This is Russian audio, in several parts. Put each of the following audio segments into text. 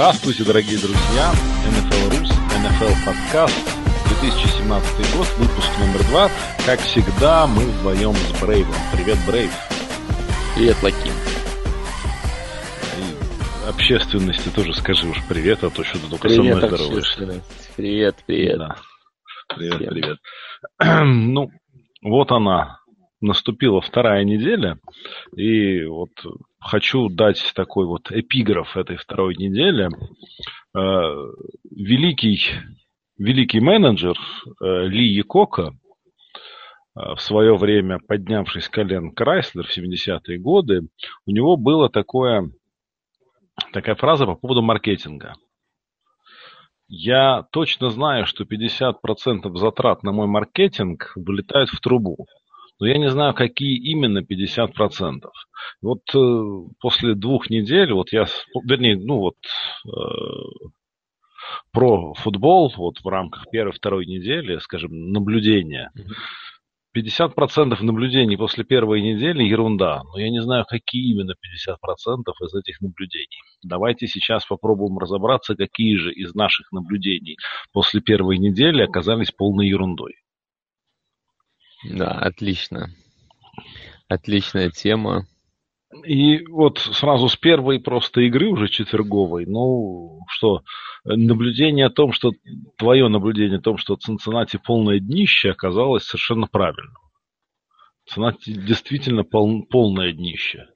Здравствуйте, дорогие друзья! NFL Рус, NFL подкаст, 2017 год, выпуск номер два. Как всегда, мы вдвоем с Брейвом. Привет, Брейв! Привет, Лаки! И общественности тоже скажи уж привет, а то что ты только привет, со мной здороваешься. Привет, привет. Да. Привет, привет. привет. ну, вот она, наступила вторая неделя, и вот хочу дать такой вот эпиграф этой второй недели. Э, великий, великий менеджер э, Ли Якока, э, в свое время поднявшись с колен Крайслер в 70-е годы, у него было такое, такая фраза по поводу маркетинга. Я точно знаю, что 50% затрат на мой маркетинг вылетают в трубу но я не знаю, какие именно 50%. Вот э, после двух недель, вот я, вернее, ну вот, э, про футбол, вот в рамках первой-второй недели, скажем, наблюдения, 50% наблюдений после первой недели ерунда, но я не знаю, какие именно 50% из этих наблюдений. Давайте сейчас попробуем разобраться, какие же из наших наблюдений после первой недели оказались полной ерундой. Да, отлично. Отличная тема. И вот сразу с первой просто игры уже четверговой, ну что, наблюдение о том, что твое наблюдение о том, что Цинциннати полное днище, оказалось совершенно правильным. Цинциннати действительно пол, полное днище.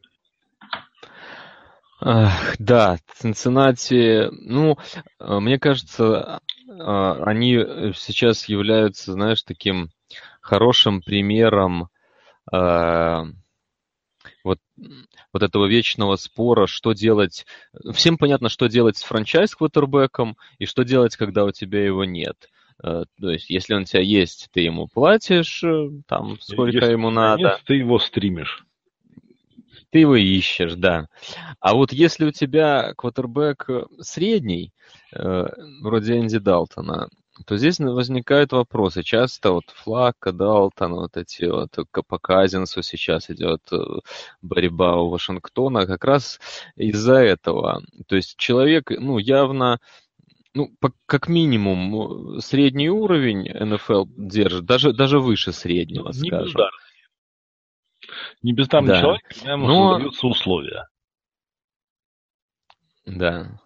Да, Цинциннати, ну, мне кажется, а, они сейчас являются, знаешь, таким хорошим примером э, вот, вот этого вечного спора, что делать. Всем понятно, что делать с франчайз-квотербеком и что делать, когда у тебя его нет. Э, то есть, если он у тебя есть, ты ему платишь, э, там, сколько если ему надо. Нет, ты его стримишь. Ты его ищешь, да. А вот если у тебя квотербек средний, вроде Энди Далтона, то здесь возникают вопросы. Часто вот Флаг, Далтон, вот эти вот по Казинсу сейчас идет э, борьба у Вашингтона как раз из-за этого. То есть человек, ну, явно ну, по, как минимум, средний уровень НФЛ держит, даже, даже выше среднего, не скажем. Бездарный. Не бездарный да. человек, ему Но... создаются условия. Да.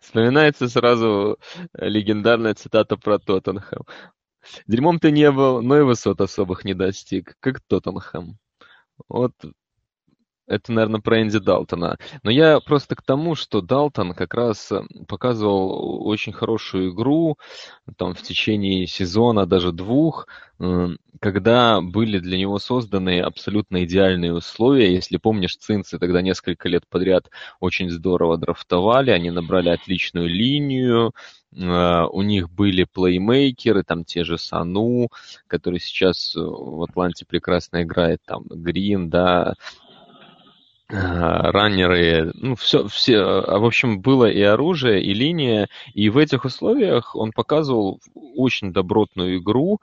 Вспоминается сразу легендарная цитата про Тоттенхэм. Дерьмом ты не был, но и высот особых не достиг, как Тоттенхэм. Вот это, наверное, про Энди Далтона. Но я просто к тому, что Далтон как раз э, показывал очень хорошую игру там, в течение сезона, даже двух, когда были для него созданы абсолютно идеальные условия. Если помнишь, цинцы тогда несколько лет подряд очень здорово драфтовали, они набрали отличную линию, э, у них были плеймейкеры, там те же Сану, который сейчас в Атланте прекрасно играет, там Грин, да, раннеры, ну, все, все, в общем, было и оружие, и линия, и в этих условиях он показывал очень добротную игру,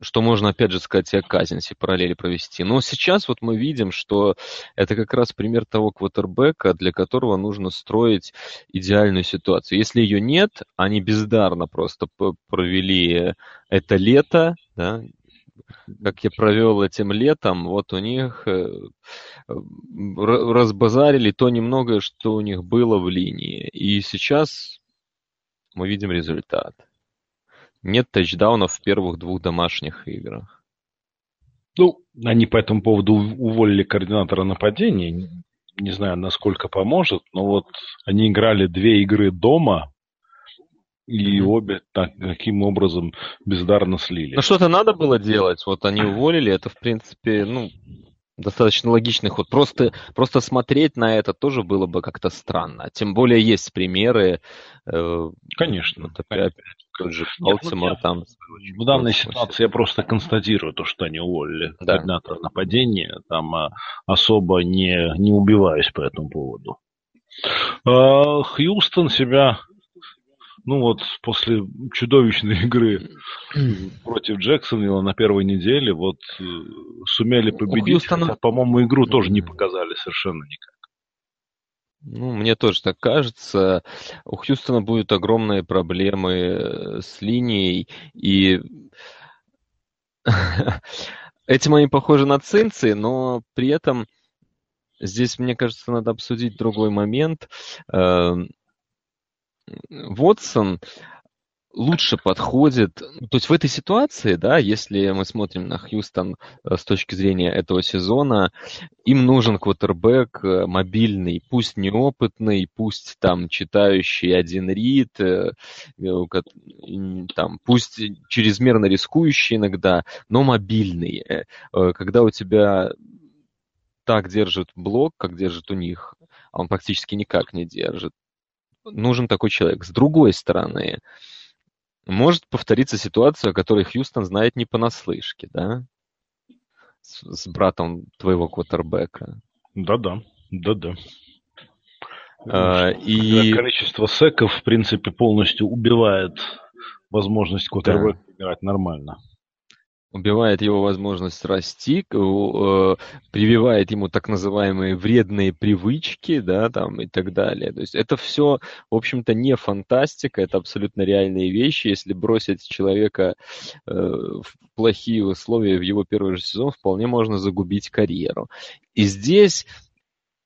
что можно, опять же, сказать о Казинсе параллели провести. Но сейчас вот мы видим, что это как раз пример того квотербека, для которого нужно строить идеальную ситуацию. Если ее нет, они бездарно просто провели это лето, да, как я провел этим летом, вот у них э, разбазарили то немногое, что у них было в линии. И сейчас мы видим результат. Нет тачдаунов в первых двух домашних играх. Ну, они по этому поводу уволили координатора нападения. Не знаю, насколько поможет, но вот они играли две игры дома, и обе так, каким образом бездарно слили. Ну что-то надо было делать, вот они уволили, это в принципе, ну, достаточно логичный ход. Просто, просто смотреть на это тоже было бы как-то странно. Тем более есть примеры. Э, Конечно. Вот опять, тот же Балтимор там. В данной ситуации я просто констатирую то, что они уволили да. координатора нападения. Там а, особо не, не убиваюсь по этому поводу. А, Хьюстон себя ну вот после чудовищной игры против Джексонвилла на первой неделе вот э, сумели победить, Хьюстона... хотя, по-моему, игру тоже не показали совершенно никак. Ну, мне тоже так кажется. У Хьюстона будут огромные проблемы э, с линией, и этим они похожи на цинцы, но при этом здесь, мне кажется, надо обсудить другой момент. Вотсон лучше подходит, то есть в этой ситуации, да, если мы смотрим на Хьюстон э, с точки зрения этого сезона, им нужен квотербек э, мобильный, пусть неопытный, пусть там читающий один рид, э, там, пусть чрезмерно рискующий иногда, но мобильный. Когда у тебя так держит блок, как держит у них, а он практически никак не держит, нужен такой человек. С другой стороны, может повториться ситуация, о которой Хьюстон знает не понаслышке, да? С, с братом твоего квотербека. Да-да, да-да. А, и... Количество секов, в принципе, полностью убивает возможность квотербека да. играть нормально убивает его возможность расти, э, прививает ему так называемые вредные привычки, да, там и так далее. То есть это все, в общем-то, не фантастика, это абсолютно реальные вещи. Если бросить человека э, в плохие условия в его первый же сезон, вполне можно загубить карьеру. И здесь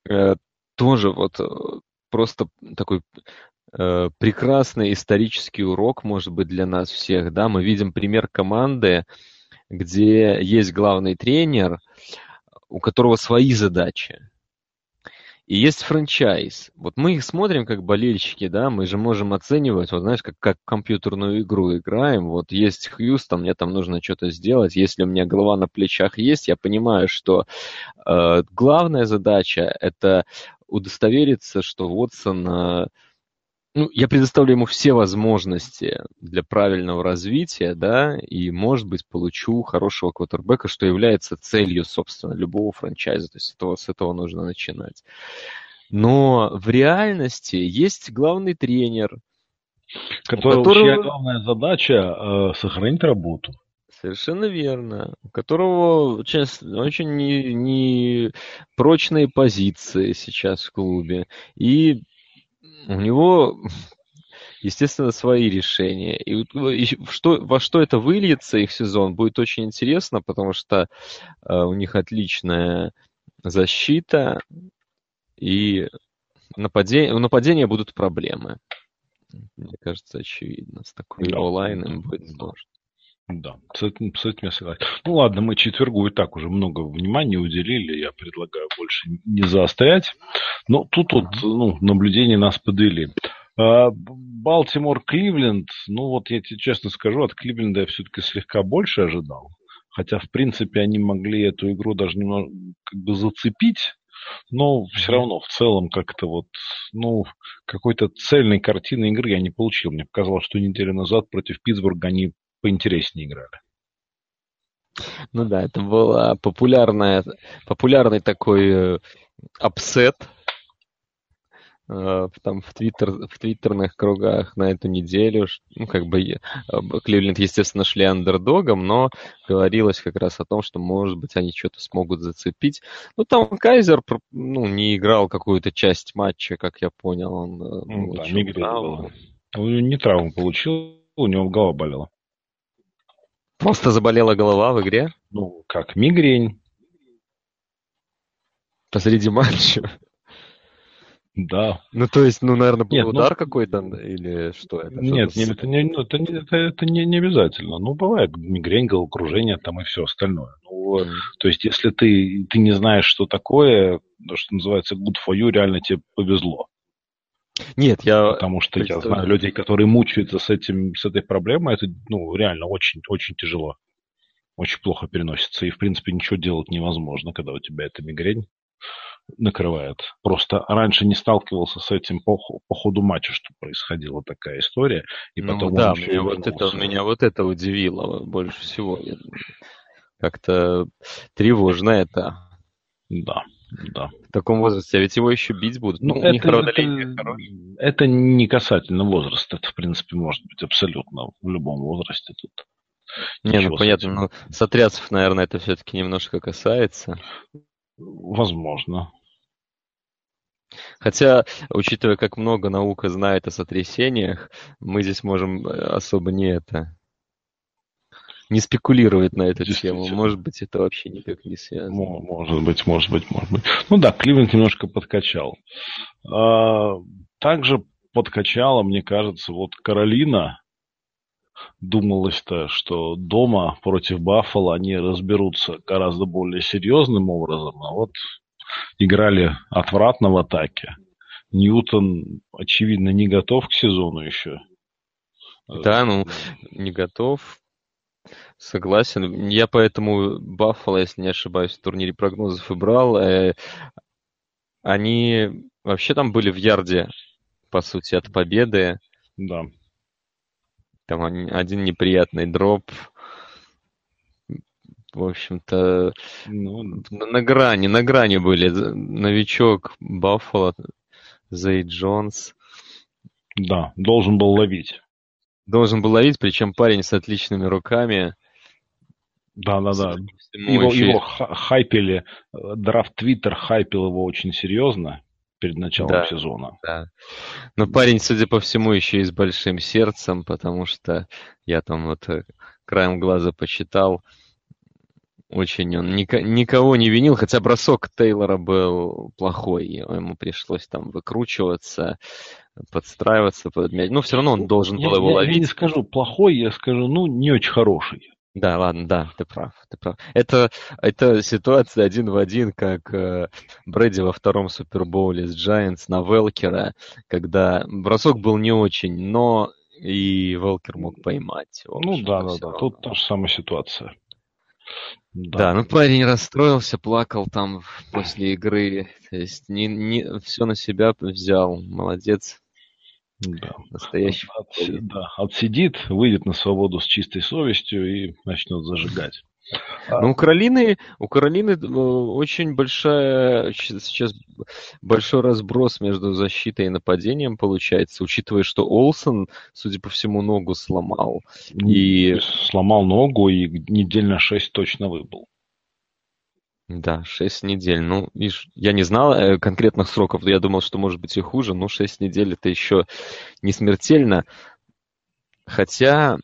э, тоже вот просто такой прекрасный исторический урок, может быть, для нас всех, да, мы видим пример команды, где есть главный тренер, у которого свои задачи. И есть франчайз. Вот мы их смотрим как болельщики, да, мы же можем оценивать, вот знаешь, как, как компьютерную игру играем. Вот есть Хьюстон, мне там нужно что-то сделать. Если у меня голова на плечах есть, я понимаю, что э, главная задача это удостовериться, что Уотсон э, ну, я предоставлю ему все возможности для правильного развития, да, и, может быть, получу хорошего квотербека, что является целью, собственно, любого франчайза. То есть этого, с этого нужно начинать. Но в реальности есть главный тренер, Который, которого... чья главная задача э, сохранить работу. Совершенно верно. У которого очень, очень не, не прочные позиции сейчас в клубе. И у него, естественно, свои решения. И, и что, во что это выльется их сезон, будет очень интересно, потому что э, у них отличная защита, и нападение, у нападения будут проблемы. Мне кажется, очевидно. С такой да. онлайн им будет сложно. Да, с этим, с этим я согласен. Ну ладно, мы четвергу и так уже много внимания уделили, я предлагаю больше не заострять. Но тут вот ну, наблюдения нас подвели. А, Балтимор, Кливленд, ну вот я тебе честно скажу, от Кливленда я все-таки слегка больше ожидал. Хотя, в принципе, они могли эту игру даже немного как бы зацепить, но все равно в целом как-то вот, ну, какой-то цельной картины игры я не получил. Мне показалось, что неделю назад против Питтсбурга они поинтереснее играли. Ну да, это был популярная, популярный такой э, upset э, там в, твиттер, в твиттерных кругах на эту неделю. Ну, как бы э, Кливленд, естественно, шли андердогом, но говорилось как раз о том, что, может быть, они что-то смогут зацепить. Ну, там Кайзер ну, не играл какую-то часть матча, как я понял. Он ну, да, не травму. Он не травму получил, у него голова болела. Просто заболела голова в игре? Ну, как мигрень. Посреди матча? Да. Ну, то есть, ну, наверное, был нет, удар ну, какой-то или что это? Нет, что нет это, не, ну, это, не, это, это не, не обязательно. Ну, бывает мигрень, головокружение там и все остальное. Ну, mm. То есть, если ты, ты не знаешь, что такое, то, что называется good for you, реально тебе повезло. Нет, я... Потому что я знаю людей, которые мучаются с, этим, с этой проблемой. Это ну, реально очень, очень тяжело. Очень плохо переносится. И, в принципе, ничего делать невозможно, когда у тебя эта мигрень накрывает. Просто раньше не сталкивался с этим по, по ходу матча, что происходила такая история. И ну, потом да, меня вот, это, меня вот это удивило больше всего. Как-то тревожно это. Да. Да. В таком возрасте, а ведь его еще бить будут. Ну, ну это, это, это не касательно возраста. Это, в принципе, может быть абсолютно в любом возрасте тут. Не, ну понятно, но сотрясов, наверное, это все-таки немножко касается. Возможно. Хотя, учитывая, как много наука знает о сотрясениях, мы здесь можем э, особо не это не спекулировать на эту тему. Может быть, это вообще никак не связано. Может быть, может быть, может быть. Ну да, Кливленд немножко подкачал. А, также подкачала, мне кажется, вот Каролина. Думалось-то, что дома против Баффала они разберутся гораздо более серьезным образом, а вот играли отвратно в атаке. Ньютон, очевидно, не готов к сезону еще. Да, ну, не готов. Согласен. Я поэтому Баффало, если не ошибаюсь, в турнире прогнозов и брал. Э, они вообще там были в ярде, по сути, от победы. Да. Там один неприятный дроп. В общем-то, ну, на грани, на грани были. Новичок Баффало, Зей Джонс. Да, должен был ловить должен был ловить, причем парень с отличными руками. Да, да, да. Его, еще... его хайпили, драфт Твиттер хайпил его очень серьезно перед началом да, сезона. Да. Но парень, судя по всему, еще и с большим сердцем, потому что я там вот э, краем глаза почитал, очень он никого не винил, хотя бросок Тейлора был плохой, ему пришлось там выкручиваться, подстраиваться под мяч. Но все равно он должен я, был его я, ловить. Я не скажу плохой, я скажу, ну, не очень хороший. Да, ладно, да, ты прав, ты прав. Это, это ситуация один в один, как э, Брэди во втором Супербоуле с Giants на Велкера, когда бросок был не очень, но и Велкер мог поймать. Ну да, да, да, тут та же самая ситуация. Да. да, ну парень расстроился, плакал там после игры. То есть не, не, все на себя взял. Молодец. Да. Настоящий. От, да, отсидит, выйдет на свободу с чистой совестью и начнет зажигать. Ну, у Каролины, у Каролины э, очень большая, сейчас большой разброс между защитой и нападением получается, учитывая, что Олсон, судя по всему, ногу сломал. И... Сломал ногу и недель на шесть точно выбыл. Да, шесть недель. Ну, видишь, я не знал э, конкретных сроков, я думал, что может быть и хуже, но шесть недель это еще не смертельно. Хотя,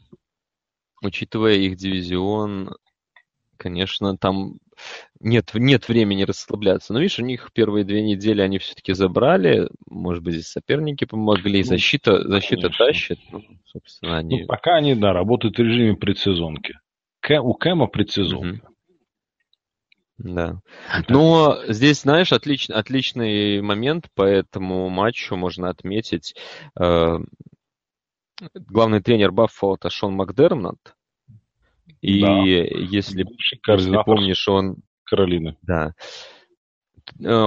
учитывая их дивизион, конечно, там нет, нет времени расслабляться. Но видишь, у них первые две недели они все-таки забрали. Может быть, здесь соперники помогли. Ну, защита, защита конечно. тащит. Ну, собственно, они... Ну, пока они, да, работают в режиме предсезонки. Кэ, у Кэма предсезонка. Угу. Да. Но здесь, знаешь, отлич, отличный момент по этому матчу можно отметить. Э, главный тренер Баффало это Шон Макдермонт. И да. если, если помнишь, он... Каролины. Да. Э,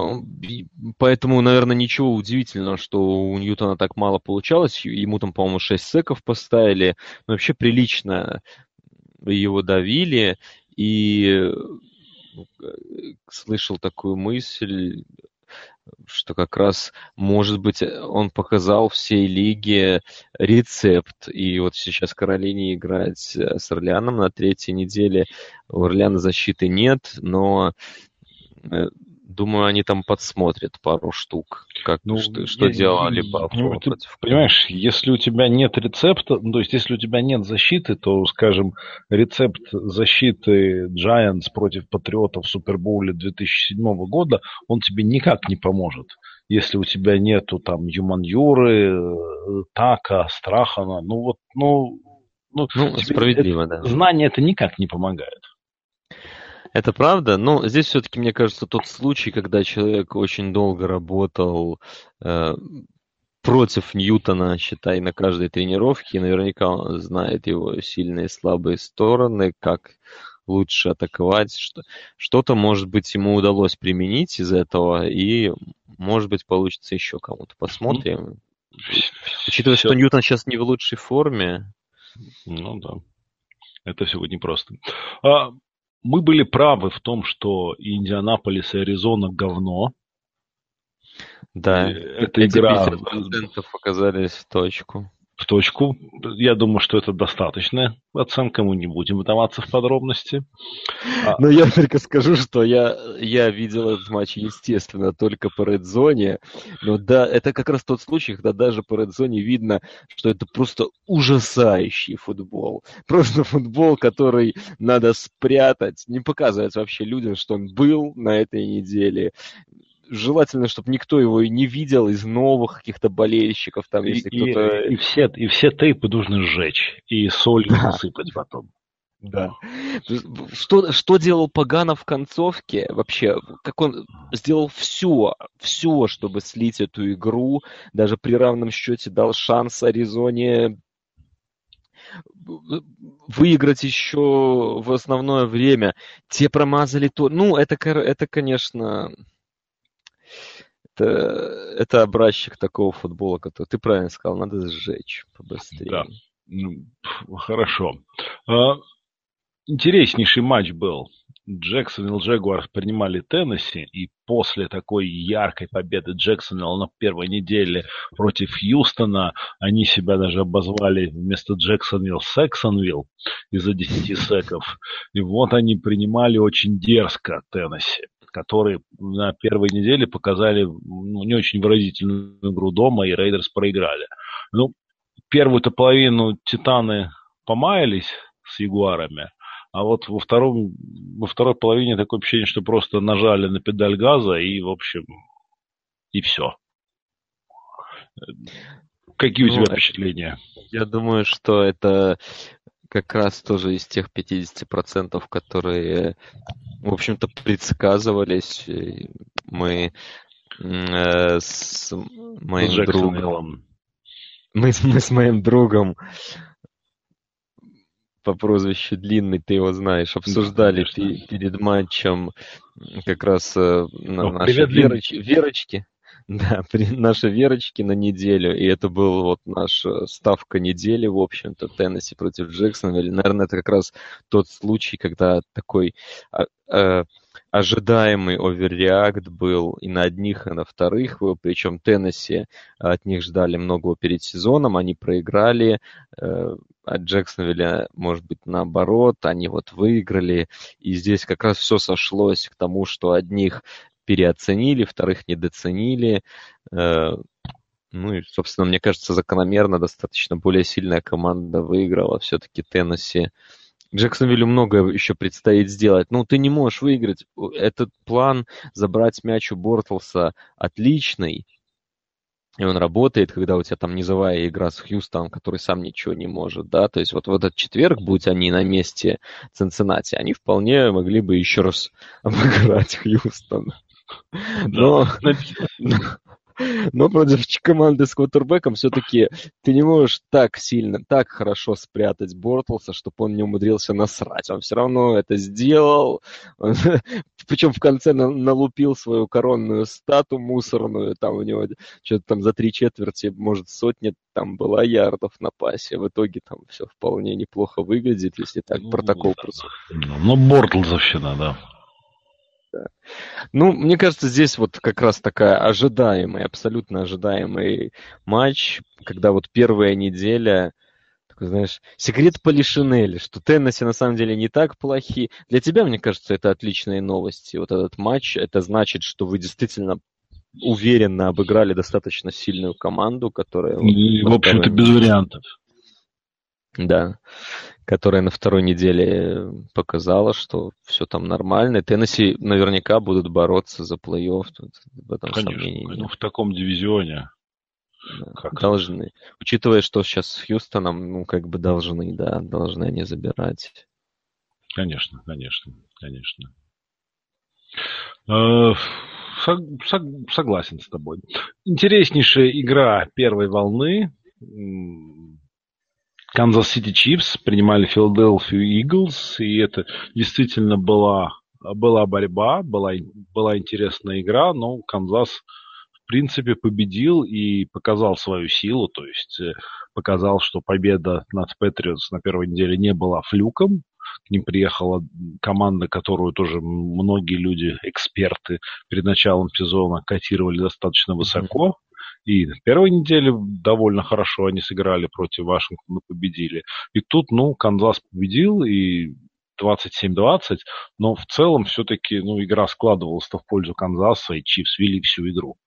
поэтому, наверное, ничего удивительного, что у Ньютона так мало получалось. Ему там, по-моему, 6 секов поставили. Но вообще прилично его давили. И слышал такую мысль, что как раз, может быть, он показал всей лиге рецепт. И вот сейчас Каролине играть с Орлеаном на третьей неделе. У Орлеана защиты нет, но э, Думаю, они там подсмотрят пару штук, как, ну, что, что я, делали Баффало ну, ты против Понимаешь, если у тебя нет рецепта, ну, то есть если у тебя нет защиты, то, скажем, рецепт защиты Giants против Патриотов в Супербоуле 2007 года, он тебе никак не поможет. Если у тебя нету там Юманьюры, Така, Страхана, ну вот, ну... Ну, ну справедливо, это, да. Знание это никак не помогает. Это правда, но здесь все-таки, мне кажется, тот случай, когда человек очень долго работал э, против Ньютона, считай, на каждой тренировке, и наверняка он знает его сильные и слабые стороны, как лучше атаковать. Что, что-то, может быть, ему удалось применить из этого, и, может быть, получится еще кому-то. Посмотрим. Учитывая, Все. что Ньютон сейчас не в лучшей форме. Ну да. Это сегодня просто. А, мы были правы в том, что Индианаполис и Аризона говно. Да, эта игра оказались в точку. Точку. Я думаю, что это достаточная оценка, мы не будем вдаваться в подробности. А Но я только скажу, что я, я видел этот матч, естественно, только по редзоне. Но да, это как раз тот случай, когда даже по редзоне видно, что это просто ужасающий футбол. Просто футбол, который надо спрятать, не показывать вообще людям, что он был на этой неделе желательно, чтобы никто его и не видел из новых каких-то болельщиков, там, если и, кто-то... И, и, все, и все тейпы нужно сжечь и солью да. насыпать потом. Да. Что, что делал Паганов в концовке вообще? Как он сделал все, все, чтобы слить эту игру, даже при равном счете дал шанс Аризоне выиграть еще в основное время. Те промазали то. Ну, это, это конечно, это, это образчик такого футбола, который ты правильно сказал, надо сжечь побыстрее. Да, ну, хорошо. А, интереснейший матч был. Джексон и Джегуарс принимали Теннесси, и после такой яркой победы Джексонвилл на первой неделе против Хьюстона, они себя даже обозвали вместо Джексонвилл Сексонвилл из-за 10 секов. И вот они принимали очень дерзко Теннесси которые на первой неделе показали ну, не очень выразительную игру дома, и Рейдерс проиграли. Ну, первую-то половину Титаны помаялись с Ягуарами, а вот во, втором, во второй половине такое ощущение, что просто нажали на педаль газа и, в общем, и все. Какие у ну, тебя впечатления? Я думаю, что это как раз тоже из тех 50%, которые, в общем-то, предсказывались. Мы э, с моим с другом... Мы, мы с моим другом по прозвищу Длинный, ты его знаешь, обсуждали да, перед матчем как раз э, на ну, нашей Вероч... Верочке. Да, при нашей Верочке на неделю, и это был вот наша ставка недели, в общем-то, Теннесси против Джексонвилля. Наверное, это как раз тот случай, когда такой а, а, ожидаемый оверреакт был и на одних, и на вторых, причем Теннесси от них ждали многого перед сезоном, они проиграли, э, от Джексонвилля, может быть, наоборот, они вот выиграли, и здесь как раз все сошлось к тому, что одних переоценили, вторых недооценили. Э, ну и, собственно, мне кажется, закономерно достаточно более сильная команда выиграла все-таки Теннесси. Джексонвиллю много еще предстоит сделать. Ну, ты не можешь выиграть. Этот план забрать мяч у Бортлса отличный, и он работает, когда у тебя там низовая игра с Хьюстоном, который сам ничего не может, да, то есть вот в этот четверг, будь они на месте Цинциннати, они вполне могли бы еще раз обыграть Хьюстон. Но, но против команды с квотербеком все-таки ты не можешь так сильно, так хорошо спрятать Бортлса, чтобы он не умудрился насрать. Он все равно это сделал. Он, причем в конце на, налупил свою коронную стату мусорную. Там у него что-то там за три четверти, может, сотни там была ярдов на пасе. В итоге там все вполне неплохо выглядит, если так ну, протокол просто. Ну, Бортлзовщина, да. Да. Ну, мне кажется, здесь вот как раз такая ожидаемый, абсолютно ожидаемый матч, когда вот первая неделя, такой, знаешь, секрет Полишинели, что Теннесси на самом деле не так плохи. Для тебя, мне кажется, это отличные новости. Вот этот матч, это значит, что вы действительно уверенно обыграли достаточно сильную команду, которая... И, в общем-то, без вариантов. Да которая на второй неделе показала, что все там нормально. Теннесси наверняка будут бороться за плей-офф. Тут в этом Конечно, сомнений ну, в таком дивизионе. Да, должны. Учитывая, что сейчас с Хьюстоном, ну, как бы должны, да, должны они забирать. Конечно, конечно, конечно. Э, согласен с тобой. Интереснейшая игра первой волны Канзас Сити Чифс принимали Филадельфию Иглс, и это действительно была, была борьба, была, была интересная игра, но Канзас в принципе победил и показал свою силу, то есть э, показал, что победа над Патриотс на первой неделе не была fluke ом, к ним приехала команда, которую тоже многие люди, эксперты, перед началом сезона котировали достаточно высоко. И в первой неделе довольно хорошо они сыграли против Вашингтона, победили. И тут, ну, Канзас победил, и 27-20, но в целом все-таки ну, игра складывалась-то в пользу Канзаса, и Чифс вели всю игру.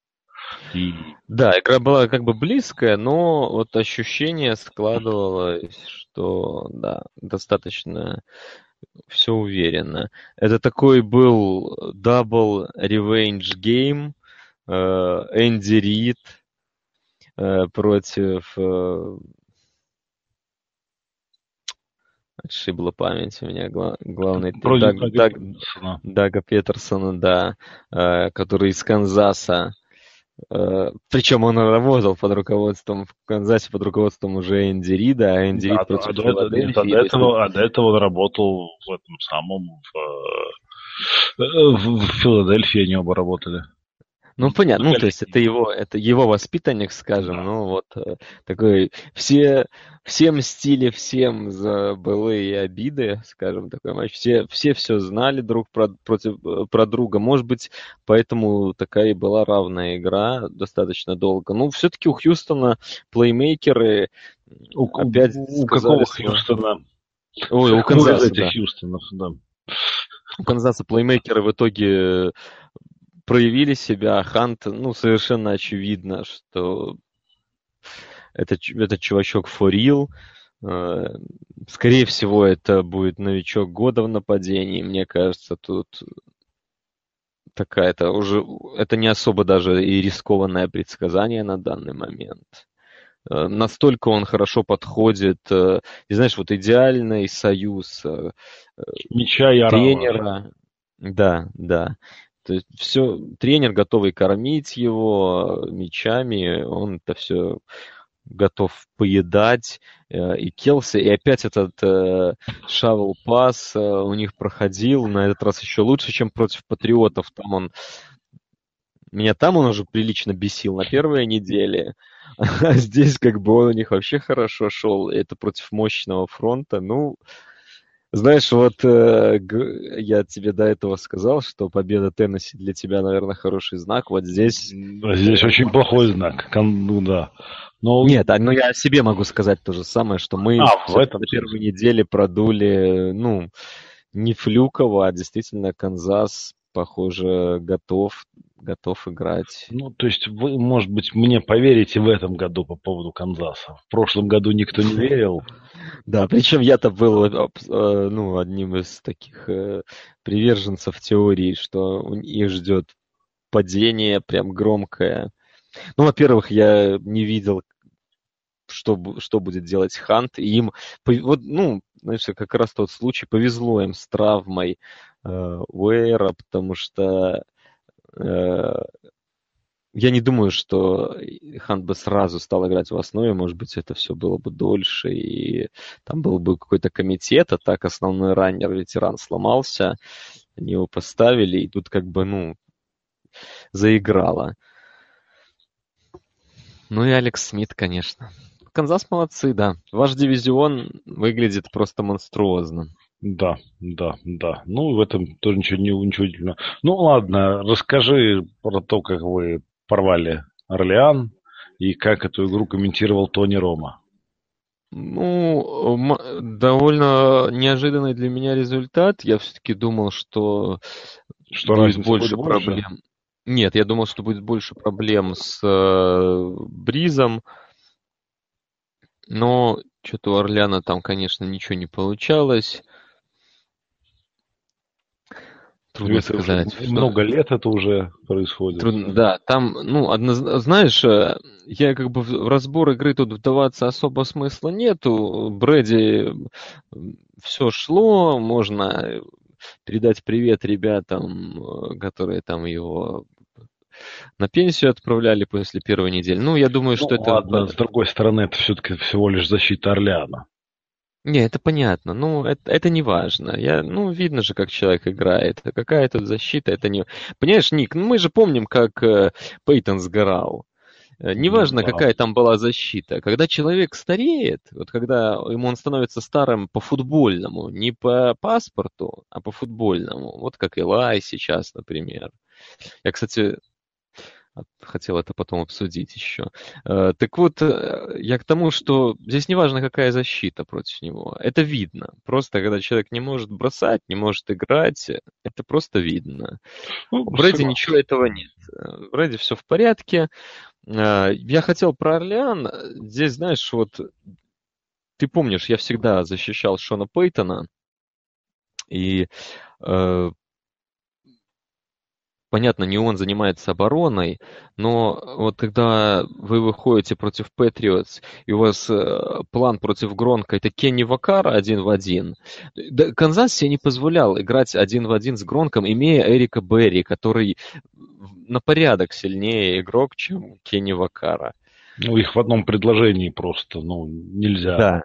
И... Да, игра была как бы близкая, но вот ощущение складывалось, что да, достаточно все уверенно. Это такой был double revenge game, Энди Рид против э, Отшибла память у меня главный Даг, Даг, Даг, Дага Петерсона, да, э, который из Канзаса. Э, Причем он работал под руководством в Канзасе под руководством уже Энди Рида, а Энди Рид против а до, Филадельфии. А до, этого, а до этого он работал в этом самом в, э, в, в Филадельфии они оба работали. Ну, понятно, ну, то есть это его, это его воспитанник, скажем, ну, вот такой, все, всем стиле, всем за былые обиды, скажем, такой матч. Все, все все знали друг про, против, про друга. Может быть, поэтому такая и была равная игра достаточно долго. Ну, все-таки у Хьюстона плеймейкеры у, опять у, какого Хьюстона? Ой, у Канзаса, да. Хьюстонов, да. У Канзаса плеймейкеры в итоге проявили себя. Хант, ну, совершенно очевидно, что этот, этот чувачок real. Э, скорее всего, это будет новичок года в нападении. Мне кажется, тут такая-то уже... Это не особо даже и рискованное предсказание на данный момент. Э, настолько он хорошо подходит. Э, и знаешь, вот идеальный союз Меча и тренера. Да, да. То есть все, тренер готовый кормить его мечами, он это все готов поедать. Э, и Келси, и опять этот э, шавел пас э, у них проходил, на этот раз еще лучше, чем против Патриотов. Там он меня там он уже прилично бесил на первой неделе, а здесь как бы он у них вообще хорошо шел. Это против мощного фронта. Ну, знаешь, вот э, я тебе до этого сказал, что победа Теннесси для тебя, наверное, хороший знак. Вот здесь... Здесь очень плохой знак. Ну да. Но... Нет, а, ну я о себе могу сказать то же самое, что мы а, в этом... на первой неделе продули, ну, не Флюкова, а действительно Канзас, похоже, готов, готов играть. Ну, то есть вы, может быть, мне поверите в этом году по поводу Канзаса. В прошлом году никто не верил. Да, причем я-то был э, э, ну, одним из таких э, приверженцев теории, что их ждет падение прям громкое. Ну, во-первых, я не видел, что, что будет делать Хант. И им, вот, ну, знаешь, как раз тот случай, повезло им с травмой Уэйра, потому что э, я не думаю, что Хант бы сразу стал играть в основе, может быть, это все было бы дольше, и там был бы какой-то комитет, а так основной раннер, ветеран сломался, они его поставили, и тут как бы, ну, заиграло. Ну и Алекс Смит, конечно. Канзас молодцы, да. Ваш дивизион выглядит просто монструозно. Да, да, да. Ну, в этом тоже ничего не удивительного. Ну, ладно, расскажи про то, как вы порвали Орлеан и как эту игру комментировал Тони Рома. Ну, довольно неожиданный для меня результат. Я все-таки думал, что, что будет больше, больше проблем. Нет, я думал, что будет больше проблем с э, Бризом. Но что-то у Орляна там, конечно, ничего не получалось. Трудно это сказать. Что... Много лет это уже происходит. Трудно, да, там, ну, одно, знаешь, э, я как бы в разбор игры тут вдаваться особо смысла нету. Брэди все шло, можно передать привет ребятам, э, которые там его на пенсию отправляли после первой недели. Ну, я думаю, что ну, это... Ладно, с другой стороны, это все-таки всего лишь защита Орляна. Не, это понятно. Ну, это, это не важно. Я, ну, видно же, как человек играет. Какая тут защита, это не... Понимаешь, Ник, ну мы же помним, как э, Пейтон сгорал. Э, неважно, да. какая там была защита. Когда человек стареет, вот когда ему он становится старым по футбольному, не по паспорту, а по футбольному, вот как Илай сейчас, например. Я, кстати, хотел это потом обсудить еще. Э, так вот, э, я к тому, что здесь не важно, какая защита против него. Это видно. Просто когда человек не может бросать, не может играть, это просто видно. Ну, У Брэди ничего этого нет. У Брэди все в порядке. Я хотел про Орлеан. Здесь, знаешь, вот ты помнишь, я всегда защищал Шона Пейтона, и э, понятно, не он занимается обороной, но вот когда вы выходите против Патриотс, и у вас э, план против Гронка это Кенни Вакара один в один, да, Канзас себе не позволял играть один в один с Гронком, имея Эрика Берри, который на порядок сильнее игрок, чем Кенни Вакара. Ну, их в одном предложении просто, ну, нельзя. Да.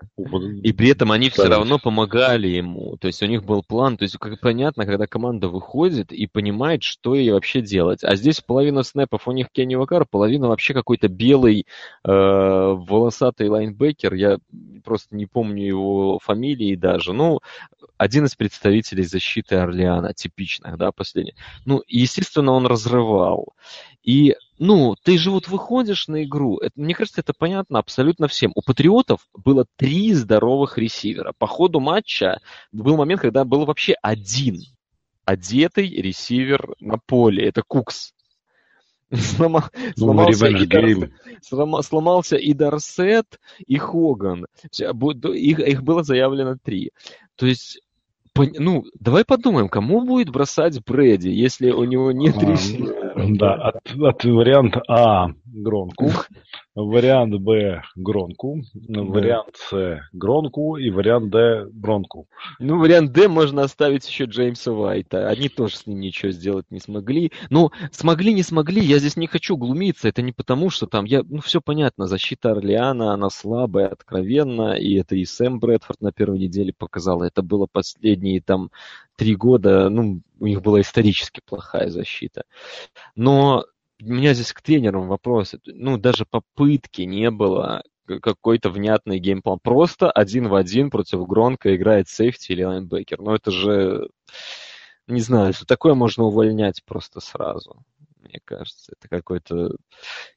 И при этом они все равно помогали ему. То есть у них был план. То есть, как понятно, когда команда выходит и понимает, что ей вообще делать. А здесь половина снэпов у них Кенни Вакар, половина вообще какой-то белый э, волосатый лайнбекер. Я просто не помню его фамилии даже. Ну, один из представителей защиты Орлеана, типичных, да, последний. Ну, естественно, он разрывал. И, ну, ты же вот выходишь на игру, это, мне кажется, это понятно абсолютно всем. У Патриотов было три здоровых ресивера. По ходу матча был момент, когда был вообще один одетый ресивер на поле. Это Кукс. Ну, сломался, и Дарсет, сломался и Дарсет, и Хоган. Их, их было заявлено три. То есть ну, давай подумаем, кому будет бросать Брэди, если у него нет а, ресивера? Да, от, от варианта А Гронку, вариант Б Гронку, вариант С Гронку и вариант Д Бронку. Ну, вариант Д можно оставить еще Джеймса Уайта. Они тоже с ним ничего сделать не смогли. Ну, смогли, не смогли, я здесь не хочу глумиться. Это не потому, что там, я, ну, все понятно, защита Орлеана, она слабая, откровенно, и это и Сэм Брэдфорд на первой неделе показал. Это было последние там три года, ну, у них была исторически плохая защита. Но у меня здесь к тренерам вопрос. Ну, даже попытки не было какой-то внятный game plan. Просто один в один против Гронка играет сейфти или лайнбекер. Ну, это же... Не знаю, что такое можно увольнять просто сразу. Мне кажется, это какой-то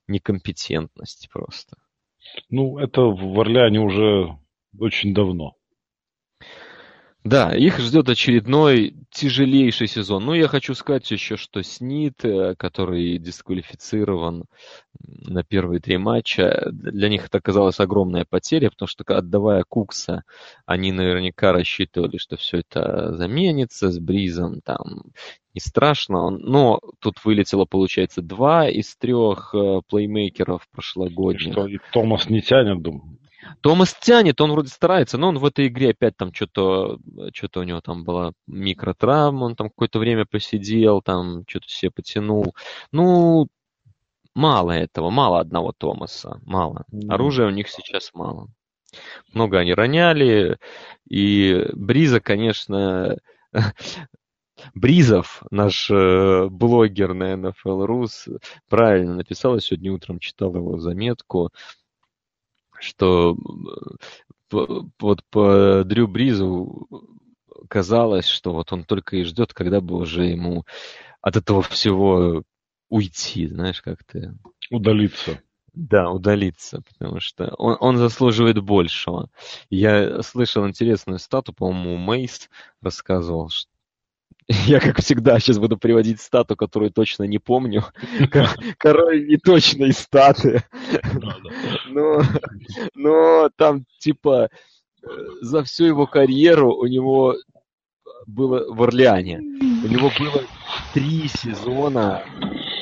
некомпетентность просто. Ну, это в Орлеане уже очень давно. Да, их ждет очередной тяжелейший сезон. Ну, я хочу сказать еще, что Снид, э, который дисквалифицирован на первые три матча, для них это оказалась огромная потеря, потому что, отдавая Кукса, они наверняка рассчитывали, что все это заменится с Бризом, там, не страшно. Но тут вылетело, получается, два из трех э, плеймейкеров прошлогодних. И что, и Томас не тянет, думаю. Томас тянет, он вроде старается, но он в этой игре опять там что-то, что-то у него там была микротравма, он там какое-то время посидел, там что-то себе потянул. Ну, мало этого, мало одного Томаса, мало. Оружия у них сейчас мало. Много они роняли, и Бриза, конечно, Бризов, наш э, блогер на NFL Rus, правильно написал, я сегодня утром читал его заметку, что вот по Дрю Бризу казалось, что вот он только и ждет, когда бы уже ему от этого всего уйти, знаешь, как то Удалиться. Да, удалиться, потому что он, он заслуживает большего. Я слышал интересную стату, по-моему, Мейс рассказывал, что я, как всегда, сейчас буду приводить стату, которую точно не помню. Король не точные статы. Но, но там, типа, за всю его карьеру у него было в Орлеане. У него было три сезона,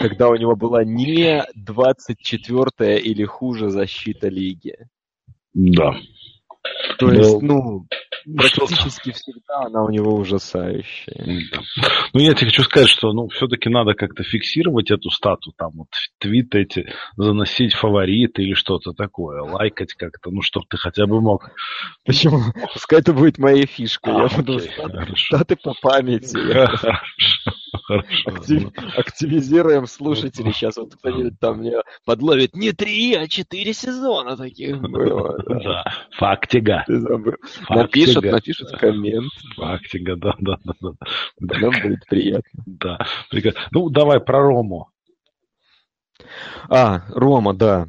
когда у него была не 24-я или хуже защита лиги. Да. То есть, ну, практически всегда она у него ужасающая. Ну, я тебе хочу сказать, что ну, все-таки надо как-то фиксировать эту стату, там вот твит эти, заносить фавориты или что-то такое, лайкать как-то, ну, чтобы ты хотя бы мог. Почему? Пускай это будет моей фишкой. А, я буду статы по памяти. Хорошо. Активизируем слушателей. Сейчас вот кто-нибудь там мне подловит. Не три, а четыре сезона таких было. Да, фактига. Ты забыл. Напишут, напишут коммент. Фактига, да, да, да. да. Нам будет приятно. Да, Ну, давай про Рому. А, Рома, да.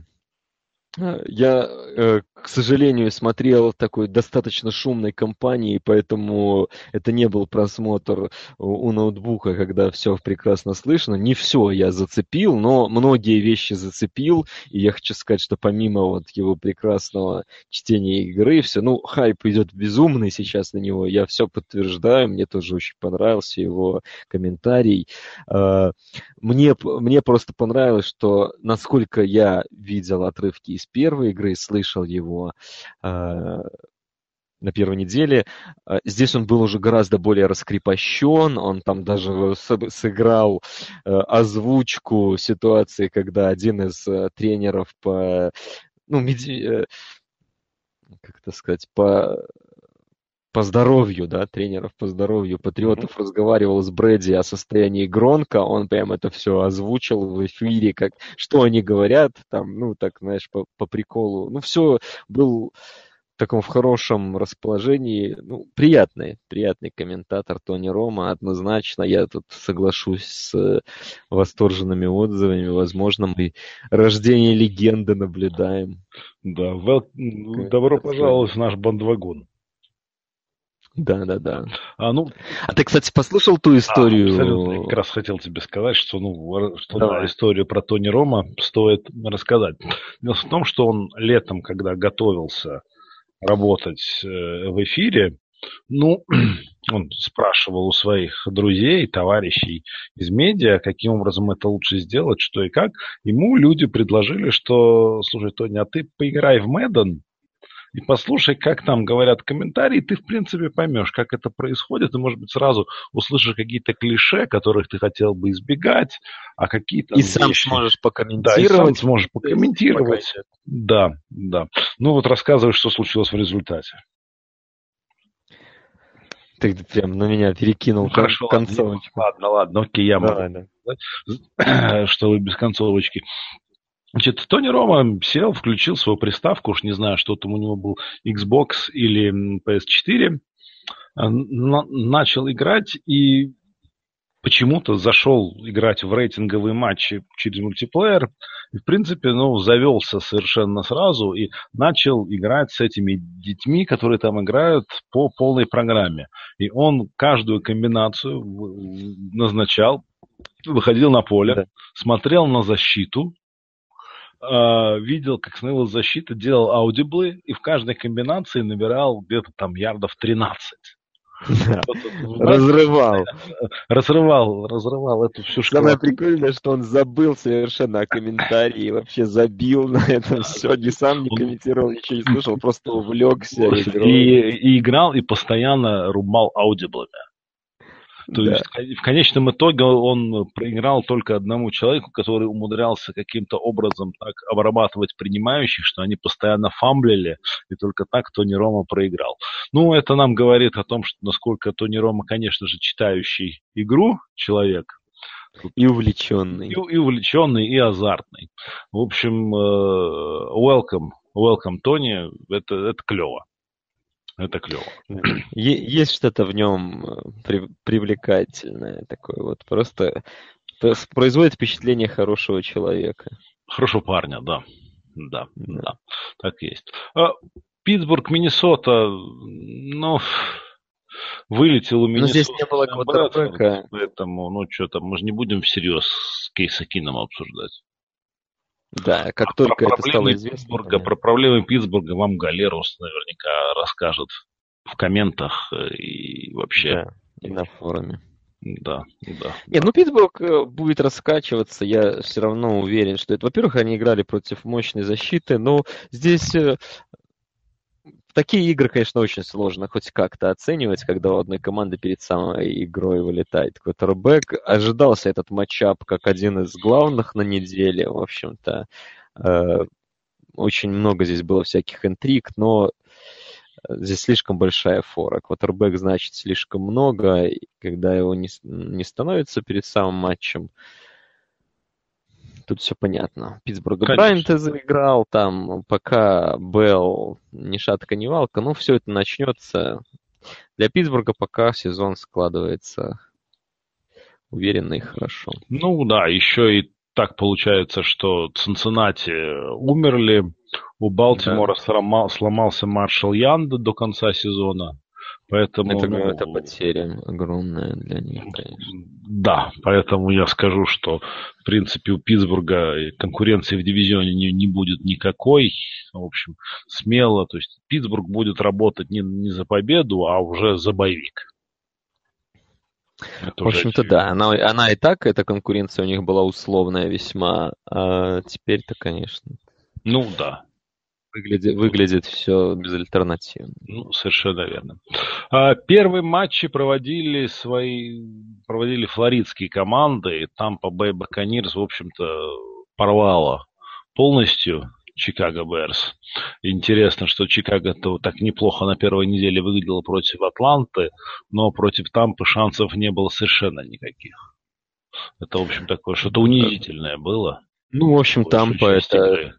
Я, э, к сожалению, смотрел такой достаточно шумной компании, поэтому это не был просмотр у ноутбука, когда все прекрасно слышно. Не все я зацепил, но многие вещи зацепил. И я хочу сказать, что помимо вот его прекрасного чтения игры, все, ну, хайп идет безумный сейчас на него. Я все подтверждаю, мне тоже очень понравился его комментарий. А, мне, мне просто понравилось, что насколько я видел отрывки из первой игры, слышал его э, на первой неделе. Э, здесь он был уже гораздо более раскрепощен, он там даже сыграл э, озвучку ситуации, когда один из тренеров по, ну, меди... как это сказать, по по здоровью, да, тренеров по здоровью Патриотов mm-hmm. разговаривал с Брэди о состоянии Гронка, он прям это все озвучил в эфире, как, что они говорят, там, ну, так, знаешь, по, по приколу. Ну, все был в таком в хорошем расположении. Ну, приятный, приятный комментатор Тони Рома, однозначно. Я тут соглашусь с восторженными отзывами. Возможно, мы рождение легенды наблюдаем. Да, well, добро пожаловать в наш бандвагон. Да, да, да. А, ну, а ты, кстати, послушал ту историю? А, абсолютно. Я как раз хотел тебе сказать, что, ну, что да, историю про Тони Рома стоит рассказать. Дело в том, что он летом, когда готовился работать э, в эфире, ну, он спрашивал у своих друзей, товарищей из медиа, каким образом это лучше сделать, что и как. Ему люди предложили, что, слушай, Тони, а ты поиграй в Мэдден, и послушай, как там говорят комментарии, ты, в принципе, поймешь, как это происходит, и, может быть, сразу услышишь какие-то клише, которых ты хотел бы избегать, а какие-то... И вещи... сам сможешь покомментировать. Да, и сам сможешь покомментировать. Да, да. Ну вот рассказывай, что случилось в результате. Ты прям на меня перекинул ну, Хорошо, концовочку. Ладно, ладно, окей, я могу. Давай, да. Что вы без концовочки. Значит, Тони Рома сел, включил свою приставку, уж не знаю, что там у него был, Xbox или PS4, э, начал играть и почему-то зашел играть в рейтинговые матчи через мультиплеер. И, в принципе, ну, завелся совершенно сразу и начал играть с этими детьми, которые там играют по полной программе. И он каждую комбинацию назначал, выходил на поле, да. смотрел на защиту, э, видел, как становилась защита, делал аудиблы и в каждой комбинации набирал где-то там ярдов 13. Разрывал. Разрывал, разрывал эту всю школу. Самое прикольное, что он забыл совершенно о комментарии, вообще забил на это все, не сам не комментировал, ничего не слышал, просто увлекся. И, и играл, и постоянно рубал аудиблами. То да. есть в конечном итоге он проиграл только одному человеку, который умудрялся каким-то образом так обрабатывать принимающих, что они постоянно фамблили, и только так Тони Рома проиграл. Ну, это нам говорит о том, что насколько Тони Рома, конечно же, читающий игру человек, и увлеченный. И, и увлеченный, и азартный. В общем, uh, welcome, welcome, Тони, это, это клево. Это клево. Есть что-то в нем э, при, привлекательное такое вот. Просто производит впечатление хорошего человека. Хорошего парня, да. Да, да, да. так есть. А, Питтсбург, Миннесота, ну, вылетел у Миннесота. Но здесь не было квотербека. Поэтому, ну, что там, мы же не будем всерьез с Кейса Кином обсуждать. Да, как а только это стало известно. Питтсбурга, Про проблемы Питтсбурга вам Галерус наверняка расскажет в комментах э, и вообще. Да, и на форуме. Да, да. Не, да. ну Питтсбург э, будет раскачиваться, я все равно уверен, что это, во-первых, они играли против мощной защиты, но здесь э, такие игры, конечно, очень сложно хоть как-то оценивать, когда у одной команды перед самой игрой вылетает квотербек. Ожидался этот матчап как один из главных на неделе, в общем-то. Э, очень много здесь было всяких интриг, но здесь слишком большая фора. Квотербек значит слишком много, когда его не, не становится перед самым матчем, тут все понятно. Питтсбурга Брайанта заиграл, там пока Белл ни шатка, ни валка, ну все это начнется. Для Питтсбурга пока сезон складывается уверенно и хорошо. Ну да, еще и так получается, что Цинциннати умерли, у Балтимора да. сломался маршал Янда до конца сезона. Поэтому, это, ну, это потеря огромная для них, конечно. Да, поэтому я скажу, что в принципе у Питтсбурга конкуренции в дивизионе не, не будет никакой. В общем, смело. То есть Питтсбург будет работать не, не за победу, а уже за боевик. Это в общем-то, да. Она, она и так, эта конкуренция у них была условная весьма. А теперь-то, конечно. Ну да. Выглядит, выглядит все безальтернативно. Ну, совершенно верно. А, первые матчи проводили свои проводили флоридские команды, и там по Бэй Баканирс, в общем-то, порвало полностью Чикаго Берс. Интересно, что Чикаго-то так неплохо на первой неделе выглядело против Атланты, но против Тампы шансов не было совершенно никаких. Это, в общем, такое что-то унизительное было. Ну, в общем, Тампа это игры.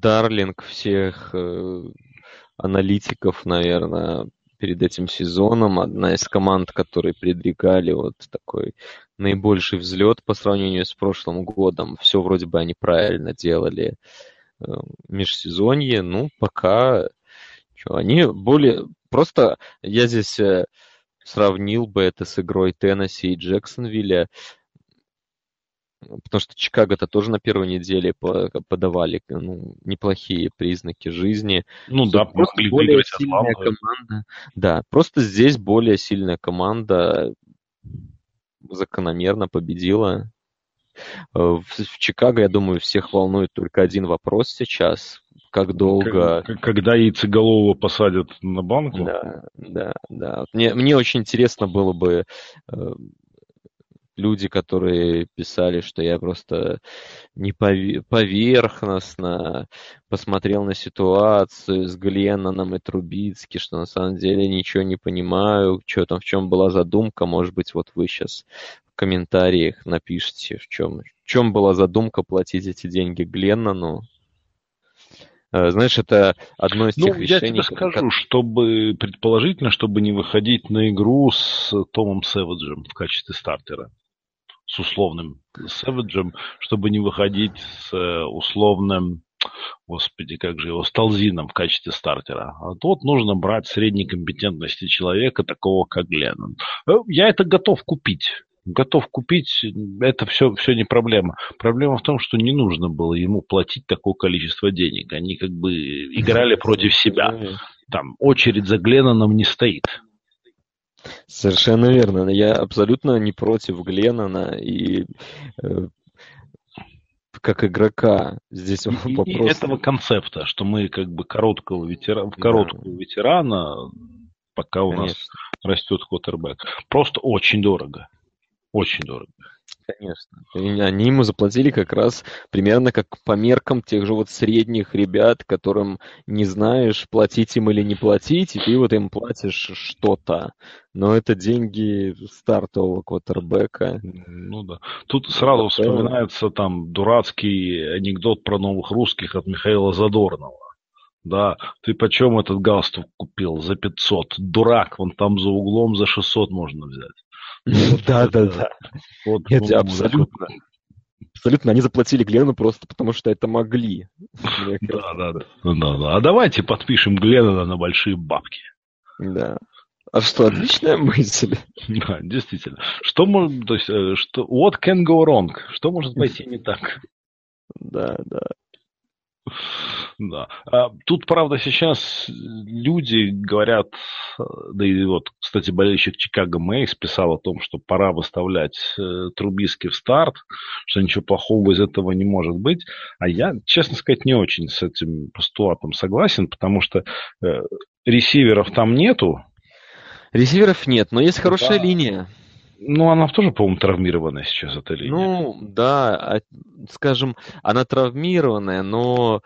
Дарлинг всех э, аналитиков, наверное, перед этим сезоном. Одна из команд, которые предрекали вот такой наибольший взлет по сравнению с прошлым годом. Все вроде бы они правильно делали. Э, межсезонье, ну, пока что, они более... Просто я здесь э, сравнил бы это с игрой Теннесси и Джексонвилля, потому что Чикаго-то тоже на первой неделе подавали ну, неплохие признаки жизни. Ну да, просто более сильная команда. Да, просто здесь более сильная команда закономерно победила. Э, в, в Чикаго, я думаю, всех волнует только один вопрос сейчас. Как долго... Когда яйцеголового посадят на банку? Да, да, да. Мне, мне очень интересно было бы э, люди, которые писали, что я просто не поверхностно посмотрел на ситуацию с Гленноном и Трубицки, что на самом деле ничего не понимаю, что там, в чем была задумка, может быть, вот вы сейчас комментариях напишите, в чем, в чем была задумка платить эти деньги Гленнону. Э, знаешь, это одно из ну, тех решений... Я тебе скажу, как... чтобы предположительно, чтобы не выходить на игру с Томом Сэвиджем в качестве стартера. С условным Сэвиджем, чтобы не выходить с э, условным господи, как же его, Сталзином в качестве стартера. А тут нужно брать средней компетентности человека, такого как Леннон. Э, я это готов купить готов купить, это все, все не проблема. Проблема в том, что не нужно было ему платить такое количество денег. Они как бы играли против себя. Там очередь за Гленноном не стоит. Совершенно верно. Я абсолютно не против Гленнона и э, как игрока. Здесь и, вопрос... и этого концепта, что мы как бы короткого ветерана, в короткого да. ветерана, пока у Конечно. нас растет квотербек. Просто очень дорого. Очень дорого. Конечно. И они ему заплатили как раз примерно как по меркам тех же вот средних ребят, которым не знаешь, платить им или не платить, и ты вот им платишь что-то. Но это деньги стартового квотербека. Ну да. Тут сразу вспоминается там дурацкий анекдот про новых русских от Михаила Задорнова. Да, ты почем этот галстук купил? За 500. Дурак, вон там за углом за 600 можно взять. Да, да, да. Нет, ну, абсолютно. Абсолютно, они заплатили Глену просто потому, что это могли. Да, да, да. да. А давайте подпишем Глена на большие бабки. Да. А что, отличная мысль. Да, действительно. Что может, то есть, э, что, what can go wrong? Что может пойти не так? Да, да. Да. А, тут, правда, сейчас люди говорят, да и вот, кстати, болельщик Чикаго Мэйс писал о том, что пора выставлять э, Трубиски в старт, что ничего плохого из этого не может быть. А я, честно сказать, не очень с этим постулатом согласен, потому что э, ресиверов там нету. Ресиверов нет, но есть хорошая да. линия. Ну, она тоже, по-моему, травмированная сейчас, эта линия. Ну, да, а, скажем, она травмированная, но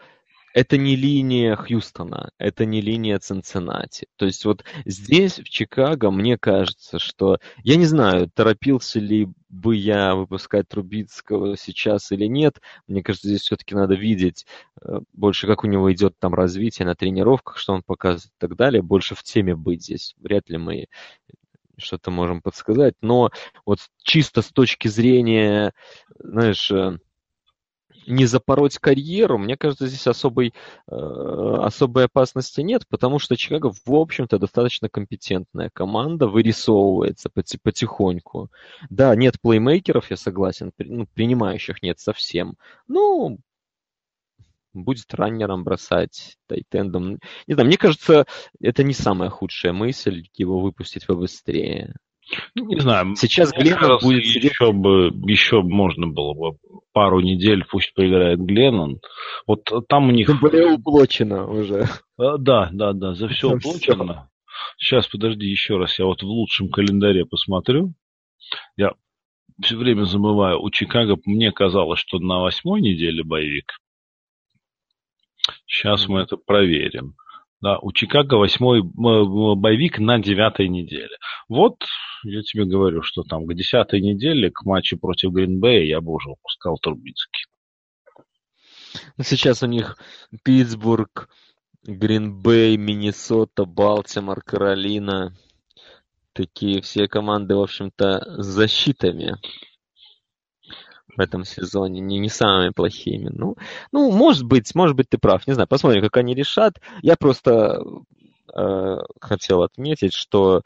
это не линия Хьюстона, это не линия Цинциннати. То есть вот здесь, в Чикаго, мне кажется, что... Я не знаю, торопился ли бы я выпускать Трубицкого сейчас или нет. Мне кажется, здесь все-таки надо видеть э, больше, как у него идет там развитие на тренировках, что он показывает и так далее. Больше в теме быть здесь. Вряд ли мы что-то можем подсказать. Но вот чисто с точки зрения, знаешь, э, не запороть карьеру, мне кажется, здесь особой, э, особой опасности нет, потому что Чикаго, в общем-то, достаточно компетентная команда, вырисовывается потихоньку. Да, нет плеймейкеров, я согласен, ну, принимающих нет совсем. Ну, будет раннером бросать, тайтендом. Не знаю, мне кажется, это не самая худшая мысль, его выпустить побыстрее. Ну, не знаю. Сейчас Гленнон будет еще бы, еще можно было бы пару недель, пусть поиграет Гленнон. Вот там у них... Тем более уплочено уже. А, да, да, да, за все уплочено. Сейчас, подожди, еще раз, я вот в лучшем календаре посмотрю. Я все время забываю, у Чикаго мне казалось, что на восьмой неделе боевик. Сейчас мы это проверим. Да, у Чикаго восьмой боевик на девятой неделе. Вот я тебе говорю, что там к десятой неделе, к матчу против Гринбея я бы уже выпускал Турбинский. Ну, сейчас у них Питтсбург, Гринбей, Миннесота, Балтимор, Каролина. Такие все команды, в общем-то, с защитами в этом сезоне, не, не самыми плохими. Ну, ну, может быть, может быть, ты прав. Не знаю, посмотрим, как они решат. Я просто э, хотел отметить, что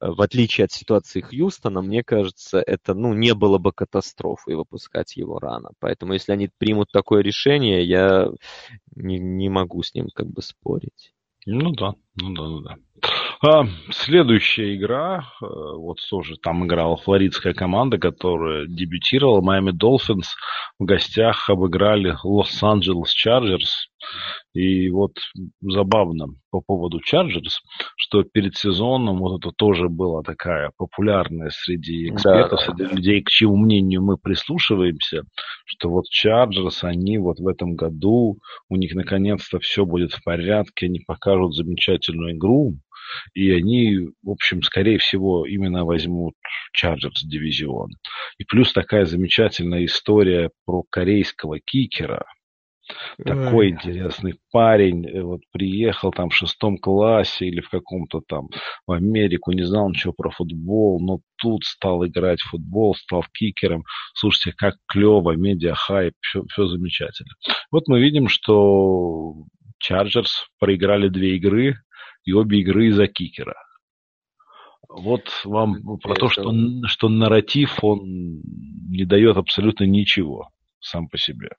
э, в отличие от ситуации Хьюстона, мне кажется, это ну, не было бы катастрофой выпускать его рано. Поэтому если они примут такое решение, я не, не могу с ним как бы спорить. Ну да, ну да, ну да. А, следующая игра, э, вот тоже там играла флоридская команда, которая дебютировала. Майами Долфинс в гостях обыграли Лос-Анджелес Чарджерс. И вот забавно по поводу Чарджерс, что перед сезоном вот это тоже была такая популярная среди экспертов, да, среди людей, к чьему мнению мы прислушиваемся, что вот Чарджерс, они вот в этом году, у них наконец-то все будет в порядке, они покажут замечательную игру, и они, в общем, скорее всего, именно возьмут Чарджерс дивизион. И плюс такая замечательная история про корейского кикера, такой интересный парень, э, вот приехал там в шестом классе или в каком-то там в Америку, не знал ничего про футбол, но тут стал играть в футбол, стал кикером. Слушайте, как клево, медиа-хайп, все, все замечательно. Вот мы видим, что Чарджерс проиграли две игры, и обе игры из-за кикера. Вот вам про то, что, что нарратив, он не дает абсолютно ничего сам по себе.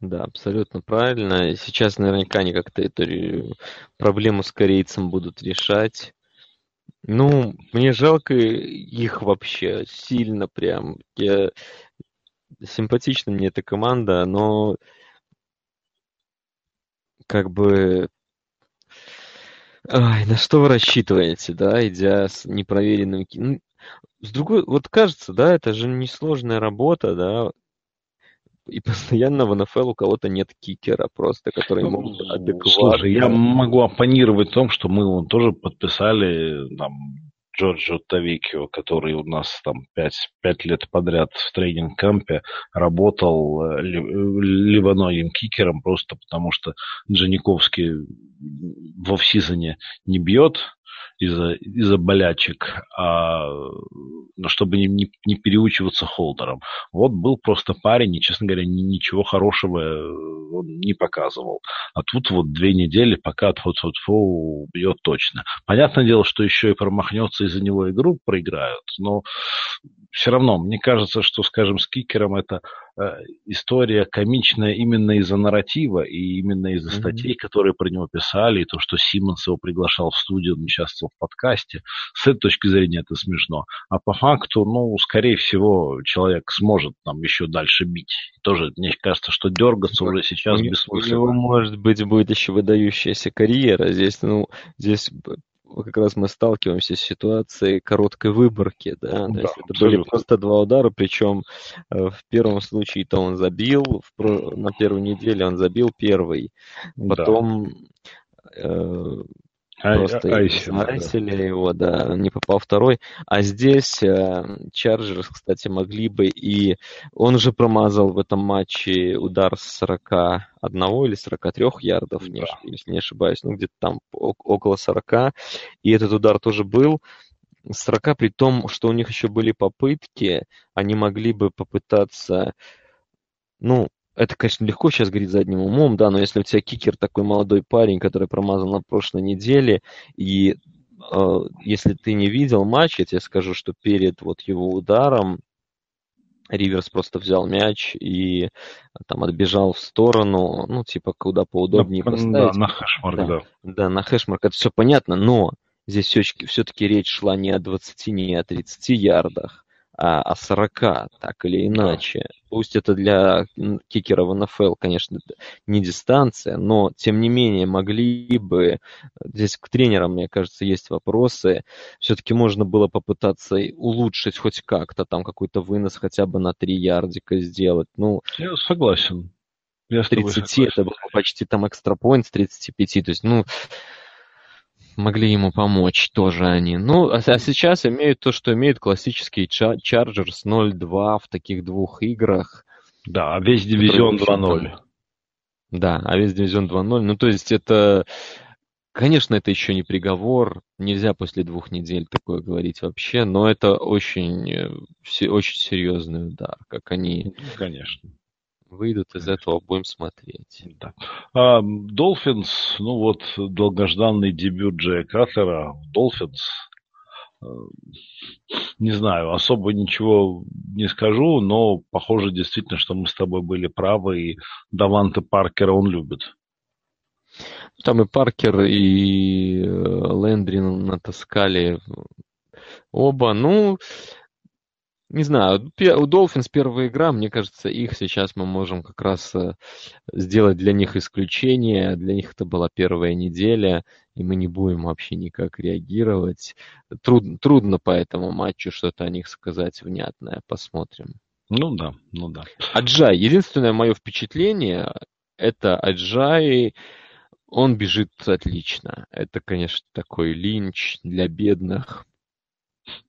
Да, абсолютно правильно. Сейчас наверняка они как-то эту проблему с корейцем будут решать. Ну, мне жалко их вообще сильно прям. Я... Симпатична мне эта команда, но как бы Ай, на что вы рассчитываете, да, идя с непроверенным... Ну, с другой, вот кажется, да, это же несложная работа, да, и постоянно в НФЛ у кого-то нет кикера просто, который ну, мог адекватно... Слушай, я могу оппонировать в том, что мы вон тоже подписали там Джорджо Тавикио, который у нас там пять, пять лет подряд в тренинг-кампе работал э, ливанойным кикером, просто потому что Джаниковский в офсизоне не бьет, из-за из болячек, а, ну, чтобы не, не, не переучиваться холдером. Вот был просто парень, и, честно говоря, ни, ничего хорошего э, он не показывал. А тут вот две недели, пока тьфу бьет точно. Понятное дело, что еще и промахнется, из-за него игру проиграют, но все равно, мне кажется, что, скажем, с кикером это история комичная именно из-за нарратива и именно из-за mm-hmm. статей, которые про него писали, и то, что Симмонс его приглашал в студию, он участвовал в подкасте. С этой точки зрения это смешно. А по факту, ну, скорее всего, человек сможет там еще дальше бить. Тоже, мне кажется, что дергаться уже сейчас бессмысленно. У него, может быть, будет еще выдающаяся карьера. Здесь, ну, здесь как раз мы сталкиваемся с ситуацией короткой выборки, да, да есть это были просто два удара, причем э, в первом случае-то он забил, на первой неделе он забил первый, потом да. э, Просто а, снаресили да. его, да, не попал второй. А здесь Чарджерс, кстати, могли бы и... Он уже промазал в этом матче удар с 41 или 43 ярдов, да. не, если не ошибаюсь, ну где-то там около 40. И этот удар тоже был. 40 при том, что у них еще были попытки, они могли бы попытаться ну, это, конечно, легко сейчас говорить задним умом, да, но если у тебя кикер такой молодой парень, который промазал на прошлой неделе, и э, если ты не видел матч, я тебе скажу, что перед вот его ударом Риверс просто взял мяч и там отбежал в сторону, ну, типа, куда поудобнее на, поставить. Да, на хэшмарк, да. Да, да на хэшмарк, это все понятно, но здесь все-таки речь шла не о 20, не о 30 ярдах, а, о 40, так или иначе. Пусть это для кикера в НФЛ, конечно, не дистанция, но тем не менее могли бы, здесь к тренерам, мне кажется, есть вопросы, все-таки можно было попытаться улучшить хоть как-то, там какой-то вынос хотя бы на 3 ярдика сделать. Ну, Я согласен. Я 30 это было почти там экстрапоинт с 35, то есть, ну, могли ему помочь тоже они. Ну, а, а сейчас имеют то, что имеют классические Chargers 0-2 в таких двух играх. Да, а весь дивизион 2-0. Да, а весь дивизион 2-0. Ну, то есть это... Конечно, это еще не приговор, нельзя после двух недель такое говорить вообще, но это очень, э, очень серьезный удар, как они... Ну, конечно выйдут из этого, будем смотреть. Да. Долфинс, ну вот, долгожданный дебют Джея Катлера. Долфинс, э, не знаю, особо ничего не скажу, но похоже действительно, что мы с тобой были правы, и Даванте Паркера он любит. Там и Паркер, и э, Лендри натаскали оба. Ну, не знаю, у Долфинс первая игра, мне кажется, их сейчас мы можем как раз э, сделать для них исключение. Для них это была первая неделя, и мы не будем вообще никак реагировать. Труд, трудно по этому матчу что-то о них сказать внятное. Посмотрим. Ну да, ну да. Аджай. Единственное мое впечатление, это Аджай, он бежит отлично. Это, конечно, такой линч для бедных.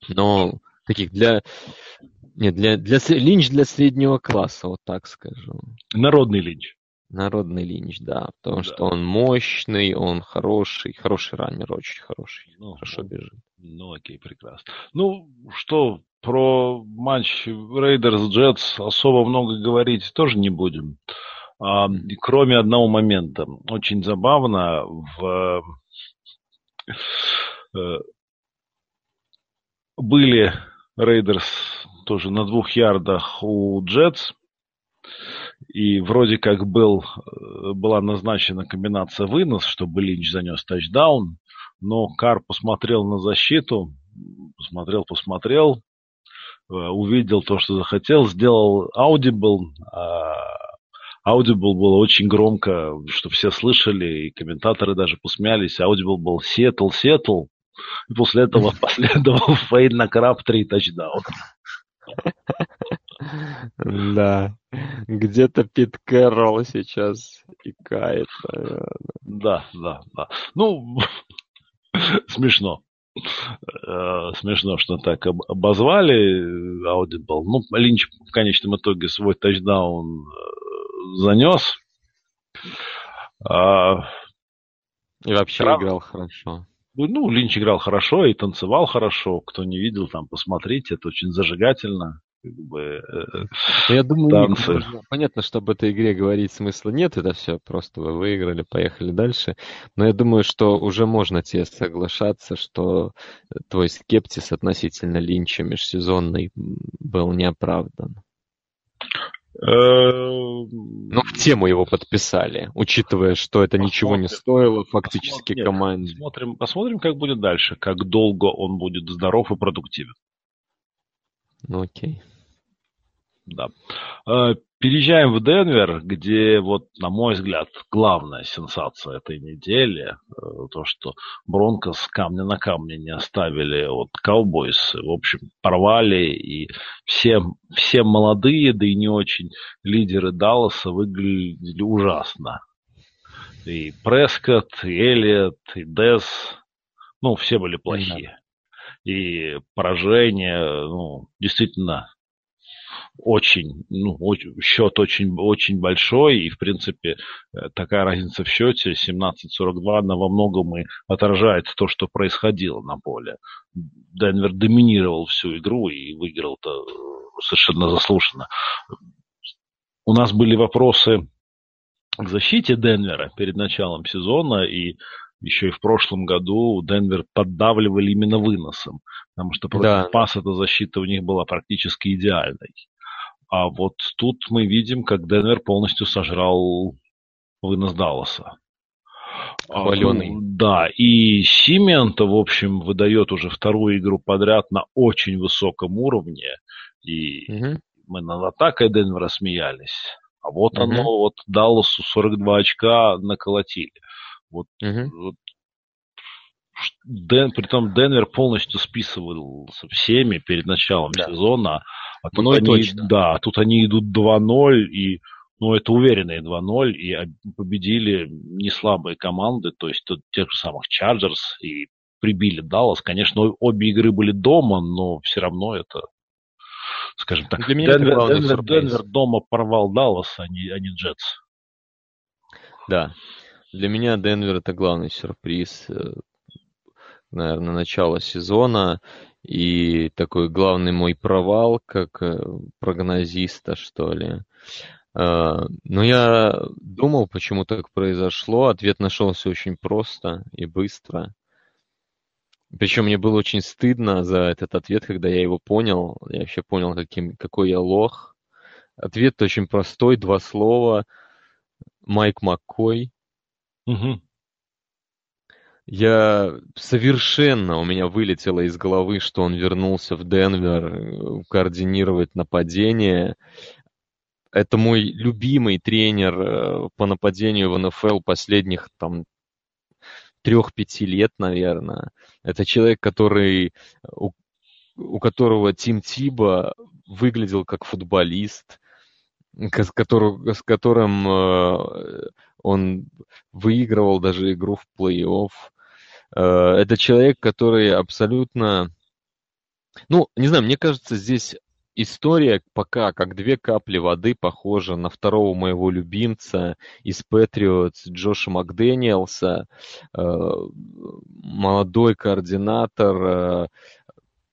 Но таких для... Нет, для, для, линч для среднего класса, вот так скажу. Народный линч. Народный линч, да. Потому да. что он мощный, он хороший, хороший раннер, очень хороший. Ну, хорошо ну, бежит. Ну, окей, прекрасно. Ну, что, про матч Рейдерс Джетс особо много говорить тоже не будем. А, кроме одного момента. Очень забавно в э, были Рейдерс тоже на двух ярдах у Джетс. И вроде как был, э, была назначена комбинация вынос, чтобы Линч занес тачдаун. Но Кар посмотрел на защиту, посмотрел, посмотрел, э, увидел то, что захотел, сделал audible. Audible было очень громко, что все слышали, и комментаторы даже посмеялись. Audible был Сиэтл, Сиэтл. И после этого последовал fade на Крабтри тачдаун. Да. Где-то Пит Кэрролл сейчас икает, наверное. Да, да, да. Ну, смешно. Э, смешно, что так обозвали Audible. Ну, Линч в конечном итоге свой тачдаун э, занес. А, И вообще Краб... играл хорошо. Ну, Линч играл хорошо и танцевал хорошо. Кто не видел, там посмотрите, это очень зажигательно. Как бы, э, Я думаю, танцы. Нет, понятно, что об этой игре говорить смысла нет, это все просто вы выиграли, поехали дальше. Но я думаю, что уже можно тебе соглашаться, что твой скептиз относительно Линча межсезонный был неоправдан. Ну, в тему его подписали, учитывая, что это посмотрим, ничего не стоило фактически посмотрим, команде. Посмотрим, посмотрим, как будет дальше, как долго он будет здоров и продуктивен. Ну, окей. Да. Переезжаем в Денвер, где, вот, на мой взгляд, главная сенсация этой недели, э, то, что Бронкос камня на камне не оставили от Cowboys, в общем, порвали, и все, все молодые, да и не очень лидеры Далласа выглядели ужасно. И Прескотт, и Эллиот, и Дес, ну, все были плохие. И поражение, ну, действительно, очень, ну, очень, счет очень, очень большой, и, в принципе, э, такая разница в счете 17-42, она во многом и отражает то, что происходило на поле. Денвер доминировал всю игру и выиграл-то э, совершенно заслуженно. у нас были вопросы к защите Денвера перед началом сезона, и еще и в прошлом году Денвер поддавливали именно выносом, потому что против да. пас эта защита у них была практически идеальной. А вот тут мы видим, как Денвер полностью сожрал вынос Далласа. Хваленый. А, да, и Симиан-то, в общем, выдает уже вторую игру подряд на очень высоком уровне. И угу. мы над атакой Денвера смеялись. А вот угу. оно, вот Далласу 42 очка наколотили. Вот, угу. вот Ден, притом Денвер полностью списывался всеми перед началом да. сезона. А тут, они, точно. да, тут они идут 2-0, и ну, это уверенные 2-0, и победили не слабые команды, то есть тут тех же самых Чарджерс, и прибили Даллас. Конечно, обе игры были дома, но все равно это, скажем так, Для меня Денвер, это Денвер, Денвер дома порвал Даллас, а не, а не Джетс. Да, для меня Денвер это главный сюрприз, э, наверное, начала сезона и такой главный мой провал, как э, прогнозиста, что ли. Э, но я думал, почему так произошло. Ответ нашелся очень просто и быстро. Причем мне было очень стыдно за этот ответ, когда я его понял. Я вообще понял, каким, какой я лох. Ответ очень простой, два слова. Майк Маккой. Угу. Я совершенно у меня вылетело из головы, что он вернулся в Денвер э, координировать нападение. Это мой любимый тренер э, по нападению в НФЛ последних там трех-пяти лет, наверное. Это человек, который у, у которого Тим Тиба выглядел как футболист, с, который, с которым э, он выигрывал даже игру в плей-офф. Э, это человек, который абсолютно... Ну, не знаю, мне кажется, здесь история пока как две капли воды похожа на второго моего любимца из Патриотс Джоша Макдэниелса. Э, молодой координатор э,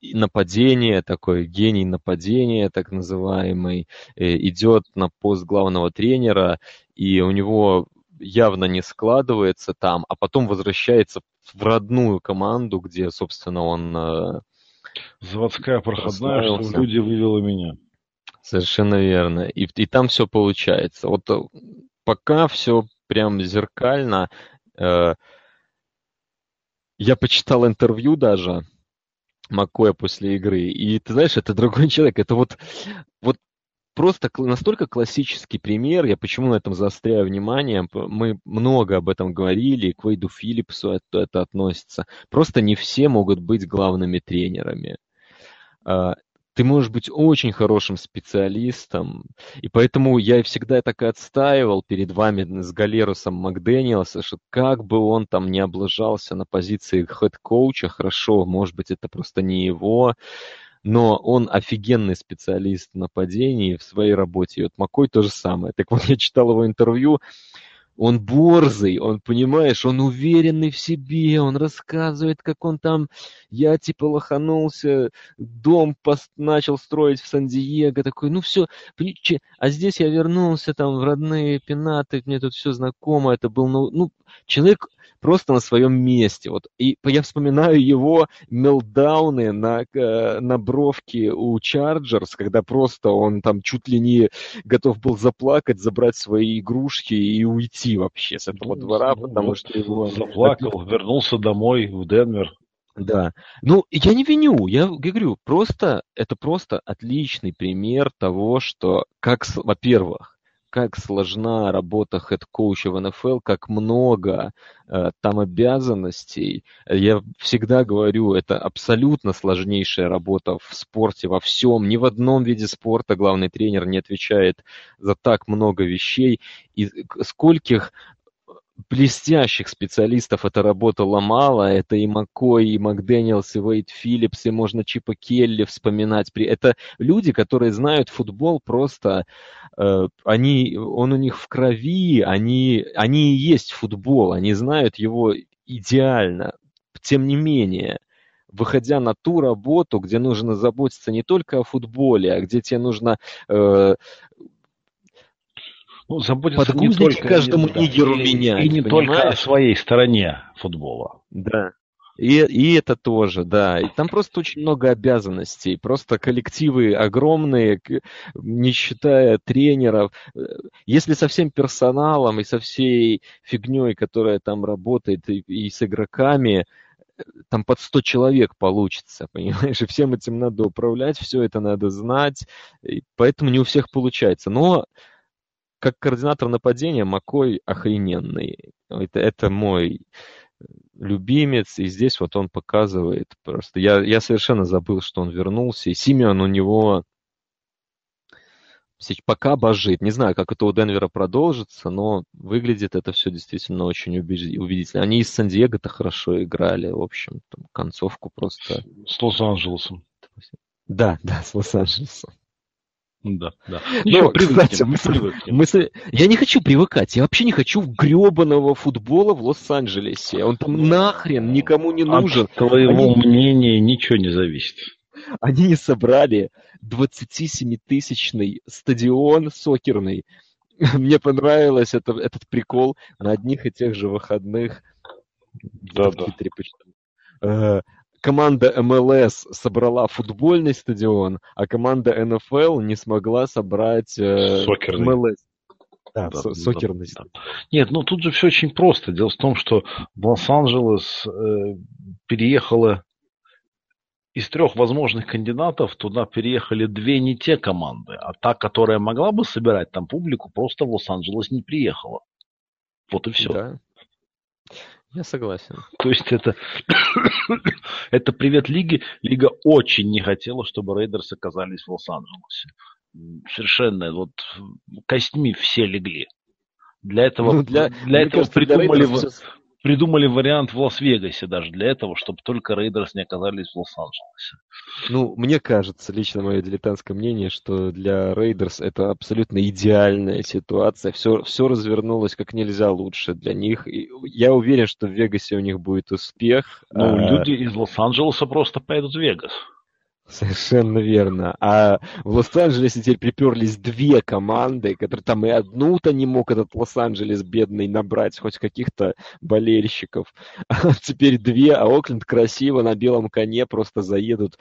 нападения, такой гений нападения, так называемый, идет на пост главного тренера, и у него явно не складывается там, а потом возвращается в родную команду, где, собственно, он... Э, Заводская проходная, что люди вывела меня. Совершенно верно. И, и там все получается. Вот э, пока все прям зеркально. Э, я почитал интервью даже Маккоя после игры, и ты знаешь, это другой человек. Это вот, вот просто настолько классический пример, я почему на этом заостряю внимание, мы много об этом говорили, к Вейду Филлипсу это, это относится. Просто не все могут быть главными тренерами. А, ты можешь быть очень хорошим специалистом, и поэтому я всегда так и отстаивал перед вами с Галерусом Макдэниелса, что как бы он там не облажался на позиции head coach а, хорошо, может быть, это просто не его, но он офигенный специалист в нападении в своей работе. И вот Макой то же самое. Так вот, я читал его интервью, он борзый, он, понимаешь, он уверенный в себе, он рассказывает, как он там, я типа лоханулся, дом пост начал строить в Сан-Диего, такой, ну все, а здесь я вернулся там в родные пенаты, мне тут все знакомо, это был, ну, ну человек просто на своем месте. Вот. И я вспоминаю его мелдауны на, э, на бровке у Чарджерс, когда просто он там чуть ли не готов был заплакать, забрать свои игрушки и уйти вообще с этого ну, двора, ну, потому вот что его... Заплакал, вернулся домой в Денвер. Да. Ну, я не виню, я говорю, просто, это просто отличный пример того, что, как, во-первых, как сложна работа head coach а в НФЛ, как много э, там обязанностей. Я всегда говорю, это абсолютно сложнейшая работа в спорте, во всем. Ни в одном виде спорта главный тренер не отвечает за так много вещей. И скольких блестящих специалистов эта работа ломала. Это и Маккой, и Макдэниелс, и Вейт Филлипс, и можно Чипа Келли вспоминать. Это люди, которые знают футбол просто... Э, они, он у них в крови, они, они и есть футбол, они знают его идеально. Тем не менее, выходя на ту работу, где нужно заботиться не только о футболе, а где тебе нужно э, ну, заботиться не только, каждому нигеру да, менять. И не понимаешь? только о своей стороне футбола. Да. И, и это тоже, да. И там просто очень много обязанностей. Просто коллективы огромные, не считая тренеров. Если со всем персоналом и со всей фигней, которая там работает, и, и с игроками, там под 100 человек получится, понимаешь? И всем этим надо управлять, все это надо знать. И поэтому не у всех получается. Но как координатор нападения Макой охрененный. Это, это мой любимец, и здесь вот он показывает просто. Я, я совершенно забыл, что он вернулся, и Симеон у него пока божит. Не знаю, как это у Денвера продолжится, но выглядит это все действительно очень убедительно. Они из Сан-Диего-то хорошо играли, в общем, там, концовку просто... С Лос-Анджелесом. Да, да, с Лос-Анджелесом. Да, да. Ничего, ну, кстати, мысль, мысль, я не хочу привыкать. Я вообще не хочу гребаного футбола в Лос-Анджелесе. Он там нахрен никому не нужен. От твоего Они... мнения ничего не зависит. Они не собрали 27-тысячный стадион сокерный. Мне понравилось это, этот прикол на одних и тех же выходных. Да, да. Команда МЛС собрала футбольный стадион, а команда НФЛ не смогла собрать э, МЛС. Да, да, сокерный. Да, да. Нет, ну тут же все очень просто. Дело в том, что в Лос-Анджелес э, переехало из трех возможных кандидатов туда переехали две не те команды, а та, которая могла бы собирать там публику, просто в Лос-Анджелес не приехала. Вот и все. Да. Я согласен. То есть это, это привет лиге. Лига очень не хотела, чтобы Рейдерсы оказались в Лос-Анджелесе. Совершенно вот костьми все легли. Для этого, ну, для, для этого кажется, придумали, для придумали вариант в Лас-Вегасе даже для этого, чтобы только Рейдерс не оказались в Лос-Анджелесе. Ну, мне кажется, лично мое дилетантское мнение, что для Рейдерс это абсолютно идеальная ситуация. Все, все развернулось как нельзя лучше для них. И я уверен, что в Вегасе у них будет успех. Ну, а... люди из Лос-Анджелеса просто поедут в Вегас. Совершенно верно. А в Лос-Анджелесе теперь приперлись две команды, которые там и одну-то не мог этот Лос-Анджелес бедный набрать, хоть каких-то болельщиков. А теперь две, а Окленд красиво на белом коне просто заедут.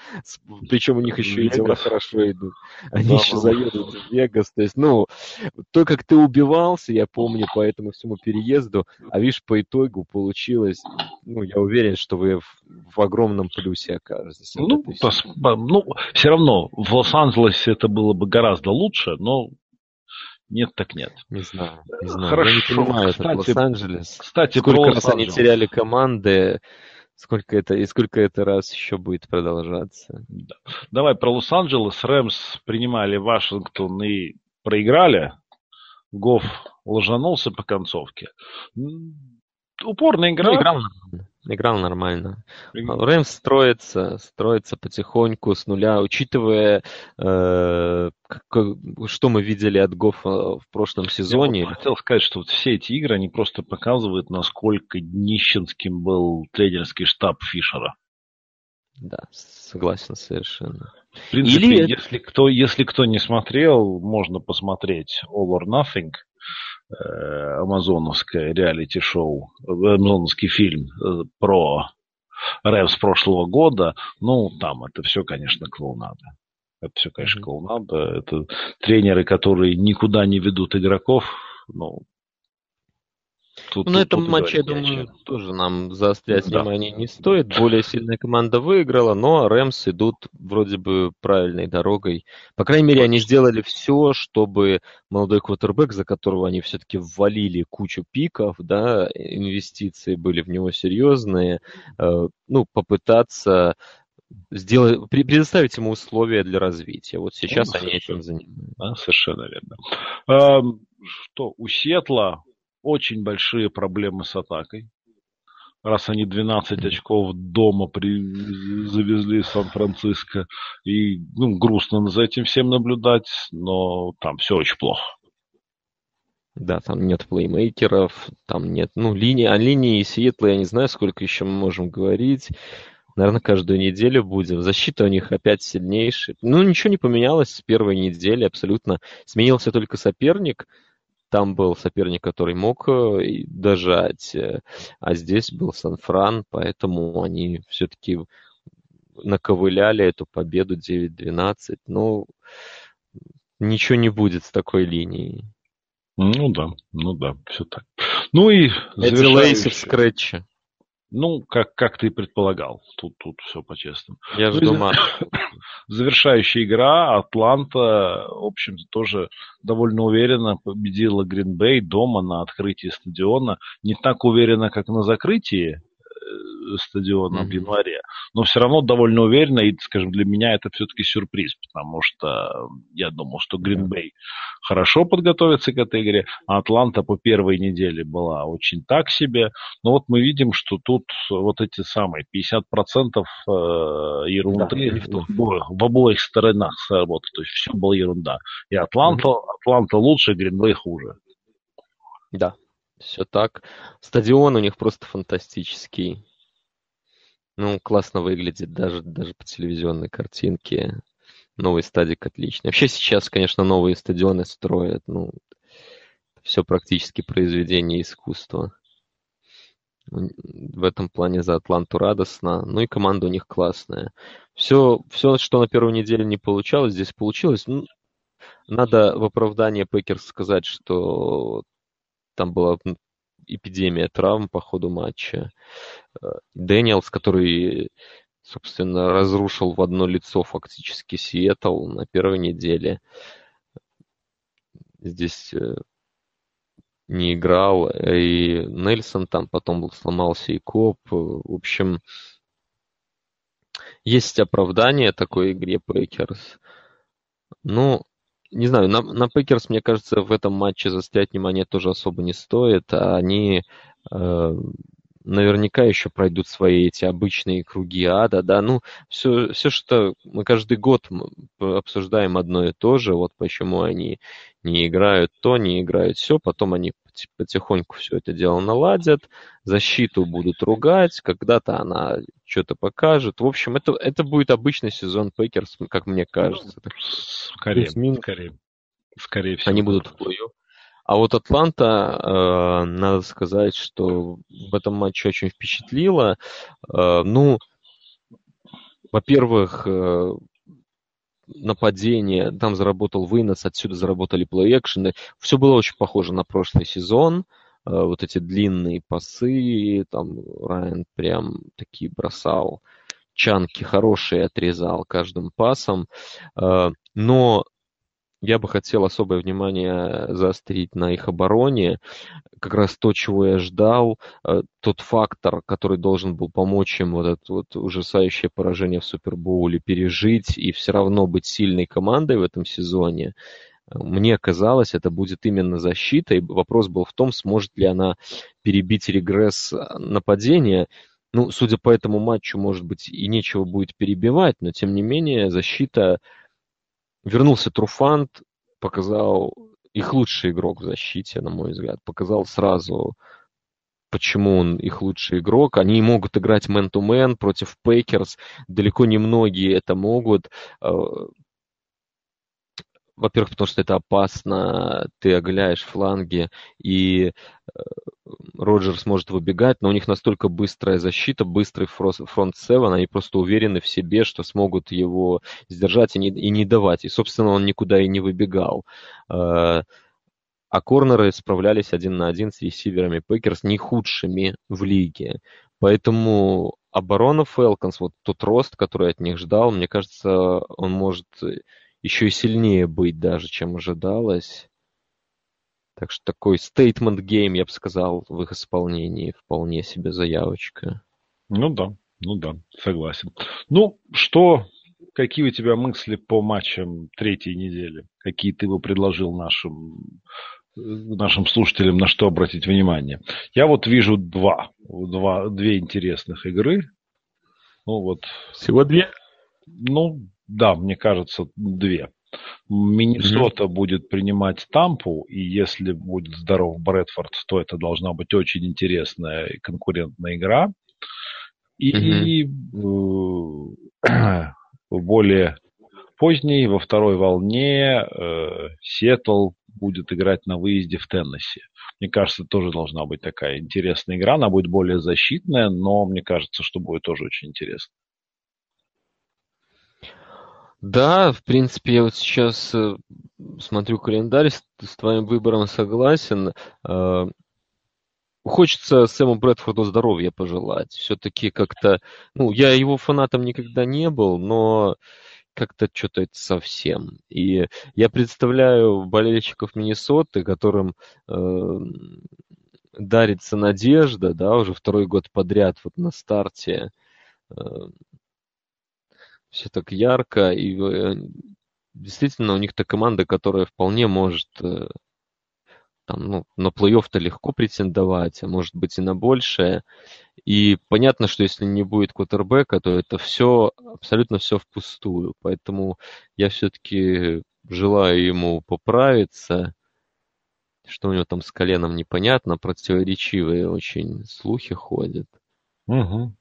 Причем у них еще Вегас. и дела хорошо идут. Они да, еще заедут в Вегас. То есть, ну, то, как ты убивался, я помню по этому всему переезду, а видишь, по итогу получилось, ну, я уверен, что вы в, в огромном плюсе окажетесь. Ну, пос, ну, все равно в Лос-Анджелесе это было бы гораздо лучше, но нет, так нет. Не знаю, не знаю. Хорошо. Я не понимаю кстати, Лос-Анджелес. Кстати, сколько раз они теряли команды, сколько это и сколько это раз еще будет продолжаться. Да. Давай про Лос-Анджелес. Рэмс принимали Вашингтон и проиграли. Гофф ложанулся по концовке. Упорная игра. Ну, нормально. Играл нормально. Рэмс строится, строится потихоньку с нуля, учитывая, э, как, что мы видели от Гофа в прошлом сезоне. Я вот хотел сказать, что вот все эти игры, они просто показывают, насколько нищенским был тренерский штаб Фишера. Да, согласен совершенно. В принципе, Или... если, кто, если кто не смотрел, можно посмотреть All or Nothing – амазоновское реалити-шоу, амазоновский фильм э, про рэп прошлого года, ну, там это все, конечно, клоунада. Это все, конечно, клоунада. Это тренеры, которые никуда не ведут игроков, ну, Тут, ну, на этом матче, я думаю, тоже нам заострять да. внимание не стоит. Более сильная команда выиграла, но Рэмс идут вроде бы правильной дорогой. По крайней мере, они сделали все, чтобы молодой квотербек, за которого они все-таки ввалили кучу пиков, да, инвестиции были в него серьезные, э, ну, попытаться сделать, предоставить ему условия для развития. Вот сейчас ну, они этим занимаются. Да, совершенно верно. А, что, у Сетла очень большие проблемы с атакой. Раз они 12 очков дома при... завезли из Сан-Франциско. И ну, грустно за этим всем наблюдать, но там все очень плохо. Да, там нет плеймейкеров, там нет, ну, линии, о линии Сиэтла я не знаю, сколько еще мы можем говорить. Наверное, каждую неделю будем. Защита у них опять сильнейшая. Ну, ничего не поменялось с первой недели абсолютно. Сменился только соперник. Там был соперник, который мог э, дожать, а здесь был Сан-Фран, поэтому они все-таки наковыляли эту победу 9-12. Ну, ничего не будет с такой линией. Ну да, ну да, все так. Ну и Эдди Лейси в скретче. Ну, как, как ты и предполагал. Тут, тут все по-честному. Я ну, жду матча. Завершающая игра. Атланта, в общем-то, тоже довольно уверенно победила Гринбей дома на открытии стадиона. Не так уверенно, как на закрытии стадиона mm-hmm. в январе. Но все равно довольно уверенно, и, скажем, для меня это все-таки сюрприз, потому что я думал, что Гринбей хорошо подготовится к этой игре, а Атланта по первой неделе была очень так себе. Но вот мы видим, что тут вот эти самые 50% э, ерунды да, в, обоих, в обоих сторонах сработали. То есть все было ерунда. И Атланта, mm-hmm. Атланта лучше, Гринбей хуже. Да, все так. Стадион у них просто фантастический. Ну, классно выглядит даже, даже по телевизионной картинке. Новый стадик отличный. Вообще сейчас, конечно, новые стадионы строят. Ну, все практически произведение искусства. В этом плане за Атланту радостно. Ну и команда у них классная. Все, все что на первой неделе не получалось, здесь получилось. Ну, надо в оправдание Пекерс сказать, что там была эпидемия травм по ходу матча. Э, Дэниелс, который, собственно, разрушил в одно лицо фактически Сиэтл на первой неделе. Здесь э, не играл. И Нельсон там потом сломался и Коп. В общем, есть оправдание такой игре Пекерс. Ну, не знаю, на, на Пекерс, мне кажется, в этом матче заострять внимание тоже особо не стоит. А они э, наверняка еще пройдут свои эти обычные круги ада, да, ну, все, все, что мы каждый год обсуждаем одно и то же, вот почему они не играют то, не играют все, потом они потихоньку все это дело наладят, защиту будут ругать, когда-то она что-то покажет. В общем, это, это будет обычный сезон Пейкерс, как мне кажется. Скорее, скорее. Скорее всего. Они будут в плей а вот Атланта, э, надо сказать, что в этом матче очень впечатлила. Э, ну, во-первых, э, нападение, там заработал вынос, отсюда заработали плей-экшены. Все было очень похоже на прошлый сезон. Э, вот эти длинные пасы, там Райан прям такие бросал. Чанки хорошие отрезал каждым пасом. Э, но я бы хотел особое внимание заострить на их обороне. Как раз то, чего я ждал, э, тот фактор, который должен был помочь им вот это вот ужасающее поражение в Супербоуле пережить и все равно быть сильной командой в этом сезоне. Мне казалось, это будет именно защита, и вопрос был в том, сможет ли она перебить регресс нападения. Ну, судя по этому матчу, может быть, и нечего будет перебивать, но тем не менее защита Вернулся Труфант, показал их лучший игрок в защите, на мой взгляд. Показал сразу, почему он их лучший игрок. Они могут играть мэн-то-мэн против Пейкерс. Далеко не многие это могут. Во-первых, потому что это опасно, ты оголяешь фланги, и э, Роджерс может выбегать, но у них настолько быстрая защита, быстрый front seven, они просто уверены в себе, что смогут его сдержать и не, и не давать. И, собственно, он никуда и не выбегал. Э, а корнеры справлялись один на один с ресиверами Пекерс не худшими в лиге. Поэтому оборона Фелконс, вот тот рост, который от них ждал, мне кажется, он может еще и сильнее быть даже, чем ожидалось. Так что такой statement game, я бы сказал, в их исполнении вполне себе заявочка. Ну да, ну да, согласен. Ну, что, какие у тебя мысли по матчам третьей недели? Какие ты бы предложил нашим, нашим слушателям, на что обратить внимание? Я вот вижу два, два две интересных игры. Ну вот. Всего две? Ну, да, мне кажется, две. Миннесота mm-hmm. будет принимать Тампу, и если будет здоров Брэдфорд, то это должна быть очень интересная и конкурентная игра. И mm-hmm. э, более поздней, во второй волне, э, Сиэтл будет играть на выезде в Теннесси. Мне кажется, тоже должна быть такая интересная игра. Она будет более защитная, но мне кажется, что будет тоже очень интересно. Да, в принципе, я вот сейчас э, смотрю календарь, с, твоим выбором согласен. Э, хочется Сэму Брэдфорду здоровья пожелать. Все-таки как-то, ну, я его фанатом никогда не был, но как-то что-то это совсем. И я представляю болельщиков Миннесоты, которым э, дарится надежда, да, уже второй год подряд вот на старте. Э, все так ярко, и э, действительно у них-то команда, которая вполне может э, там, ну, на плей-офф-то легко претендовать, а может быть и на большее. И понятно, что если не будет квотербека, то это все, абсолютно все впустую. Поэтому я все-таки желаю ему поправиться. Что у него там с коленом непонятно, противоречивые очень слухи ходят. Угу.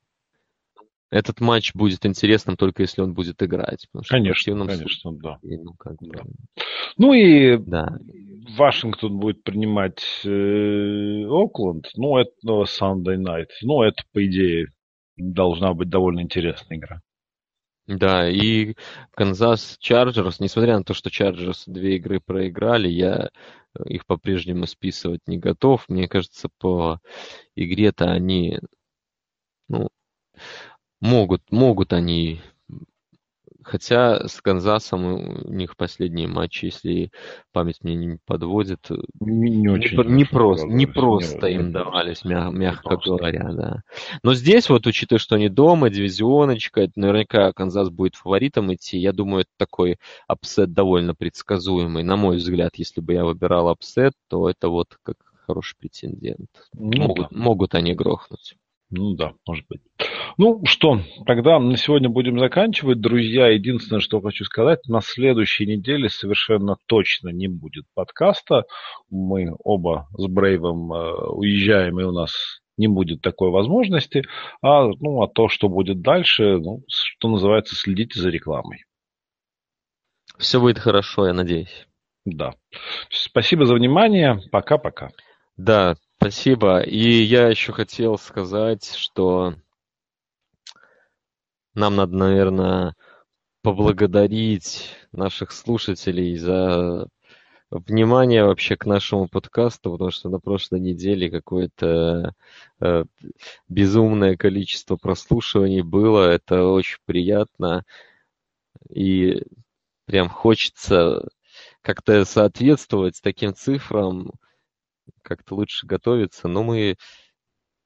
Этот матч будет интересным только если он будет играть. Конечно, конечно, да. Ну, как бы... да. ну и да. Вашингтон будет принимать э, Окленд. Ну, это ну, Sunday Night. Ну, это, по идее, должна быть довольно интересная игра. Да, и Канзас Чарджерс, несмотря на то, что Чарджерс две игры проиграли, я их по-прежнему списывать не готов. Мне кажется, по игре-то они, ну, могут, могут они Хотя с Канзасом у них последние матчи, если память мне не подводит, не, не, очень не, не, просто, не просто не, им не давались, мя, мягко просто. говоря, да. Но здесь вот, учитывая, что они дома, дивизионочка, наверняка Канзас будет фаворитом идти. Я думаю, это такой upset довольно предсказуемый. На мой взгляд, если бы я выбирал upset, то это вот как хороший претендент. Ну, могут, да. могут они грохнуть. Ну да, может быть. Ну что, тогда на сегодня будем заканчивать. Друзья, единственное, что хочу сказать, на следующей неделе совершенно точно не будет подкаста. Мы оба с Брейвом э, уезжаем, и у нас не будет такой возможности. А, ну, а то, что будет дальше, ну, что называется, следите за рекламой. Все будет хорошо, я надеюсь. Да. Спасибо за внимание. Пока-пока. Да, Спасибо. И я еще хотел сказать, что нам надо, наверное, поблагодарить наших слушателей за внимание вообще к нашему подкасту, потому что на прошлой неделе какое-то э, безумное количество прослушиваний было. Это очень приятно. И прям хочется как-то соответствовать таким цифрам как-то лучше готовиться, но мы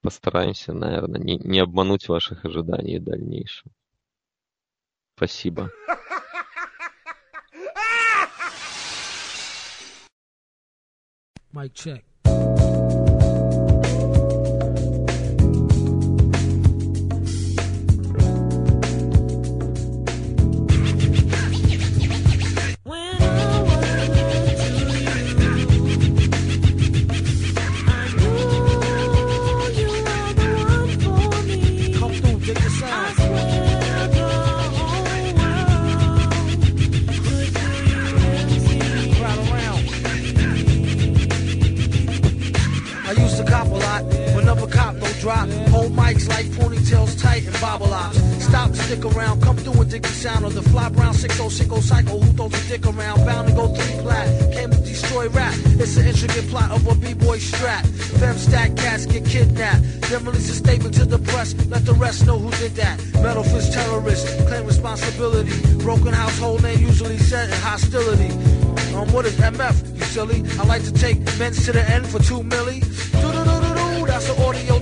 постараемся, наверное, не, не обмануть ваших ожиданий в дальнейшем. Спасибо. Mic check. Dig the sound of the fly brown 6060 cycle. Who throws a dick around? Bound to go three plat. Came to destroy rap. It's an intricate plot of a b-boy strap. Fem stack cats get kidnapped. Then release a statement to the press. Let the rest know who did that. Metal fist terrorists claim responsibility. Broken household name usually set in hostility. Um, what is MF? You silly. I like to take men to the end for two milli. Do-do-do-do-do.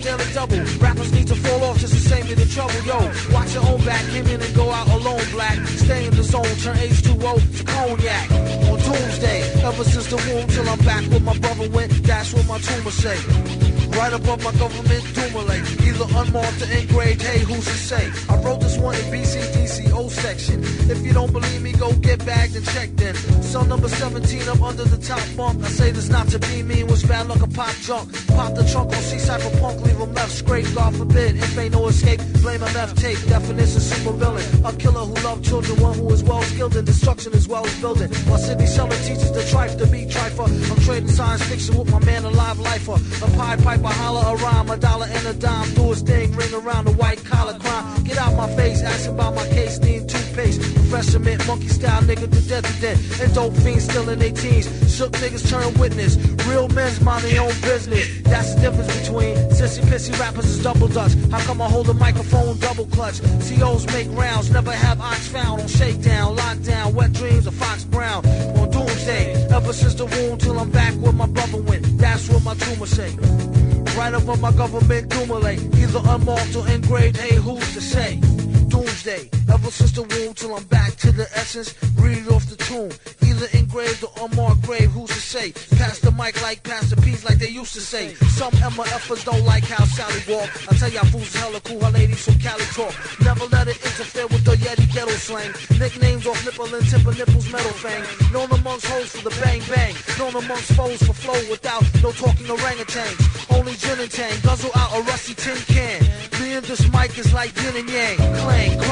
Audio daily double. Rappers need to fall off just to save me the trouble. Yo, watch your own back. Came in and go out alone, black. Stay in the zone. Turn H2O to cognac. On doomsday. Ever since the womb till I'm back where my brother went. That's what my tumor say. Right above my government Dumoulin. Either unmarked or engraved, hey, who's to say? I wrote this one in BCDC O section. If you don't believe me, go get bagged and checked in. Cell number 17 up under the top bunk. I say this not to be mean, was bad luck a pop junk. Pop the trunk on for punk, leave him left scrape. God forbid, if ain't no escape, blame MF tape. Definition super villain. A killer who loved children, one who is well skilled in destruction as well as building. While Sidney Seller teaches the trife to be trifer. I'm trading science fiction with my man, a live lifer. A pied piper, holler a rhyme, a dollar and a dime. Do a thing, ring around the white collar crime. Get out my face, asking about my case, need toothpaste. Mint, monkey style, nigga to death to death. And dope fiends still in their teens. Shook niggas turn witness. Real men's mind their own business. That's the difference between sissy pissy rappers is double dutch. How come I hold a microphone double clutch? COs make rounds, never have ox found on shakedown, lockdown, wet dreams of Fox Brown on doomsday. Ever since the wound till I'm back where my brother went. That's what my tumor say. Right over my government cumulate. Either I'm engraved. Hey, who's to say? Doomsday. Ever since the womb till I'm back to the essence. Read off the tomb. Either engraved or unmarked grave, who's to say? Pass the mic like Pastor P's like they used to say. Some MFers don't like how Sally walk. I tell y'all fools hella cool, her ladies from Cali talk. Never let it interfere with the Yeti ghetto slang. Nicknames off nipple and of nipples metal fang. Known amongst hoes for the bang bang. Known amongst foes for flow without no talking orangutans. Only gin and tang. Guzzle out a rusty tin can. Me and this mic is like yin and yang. Clang, Clang,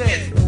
understand.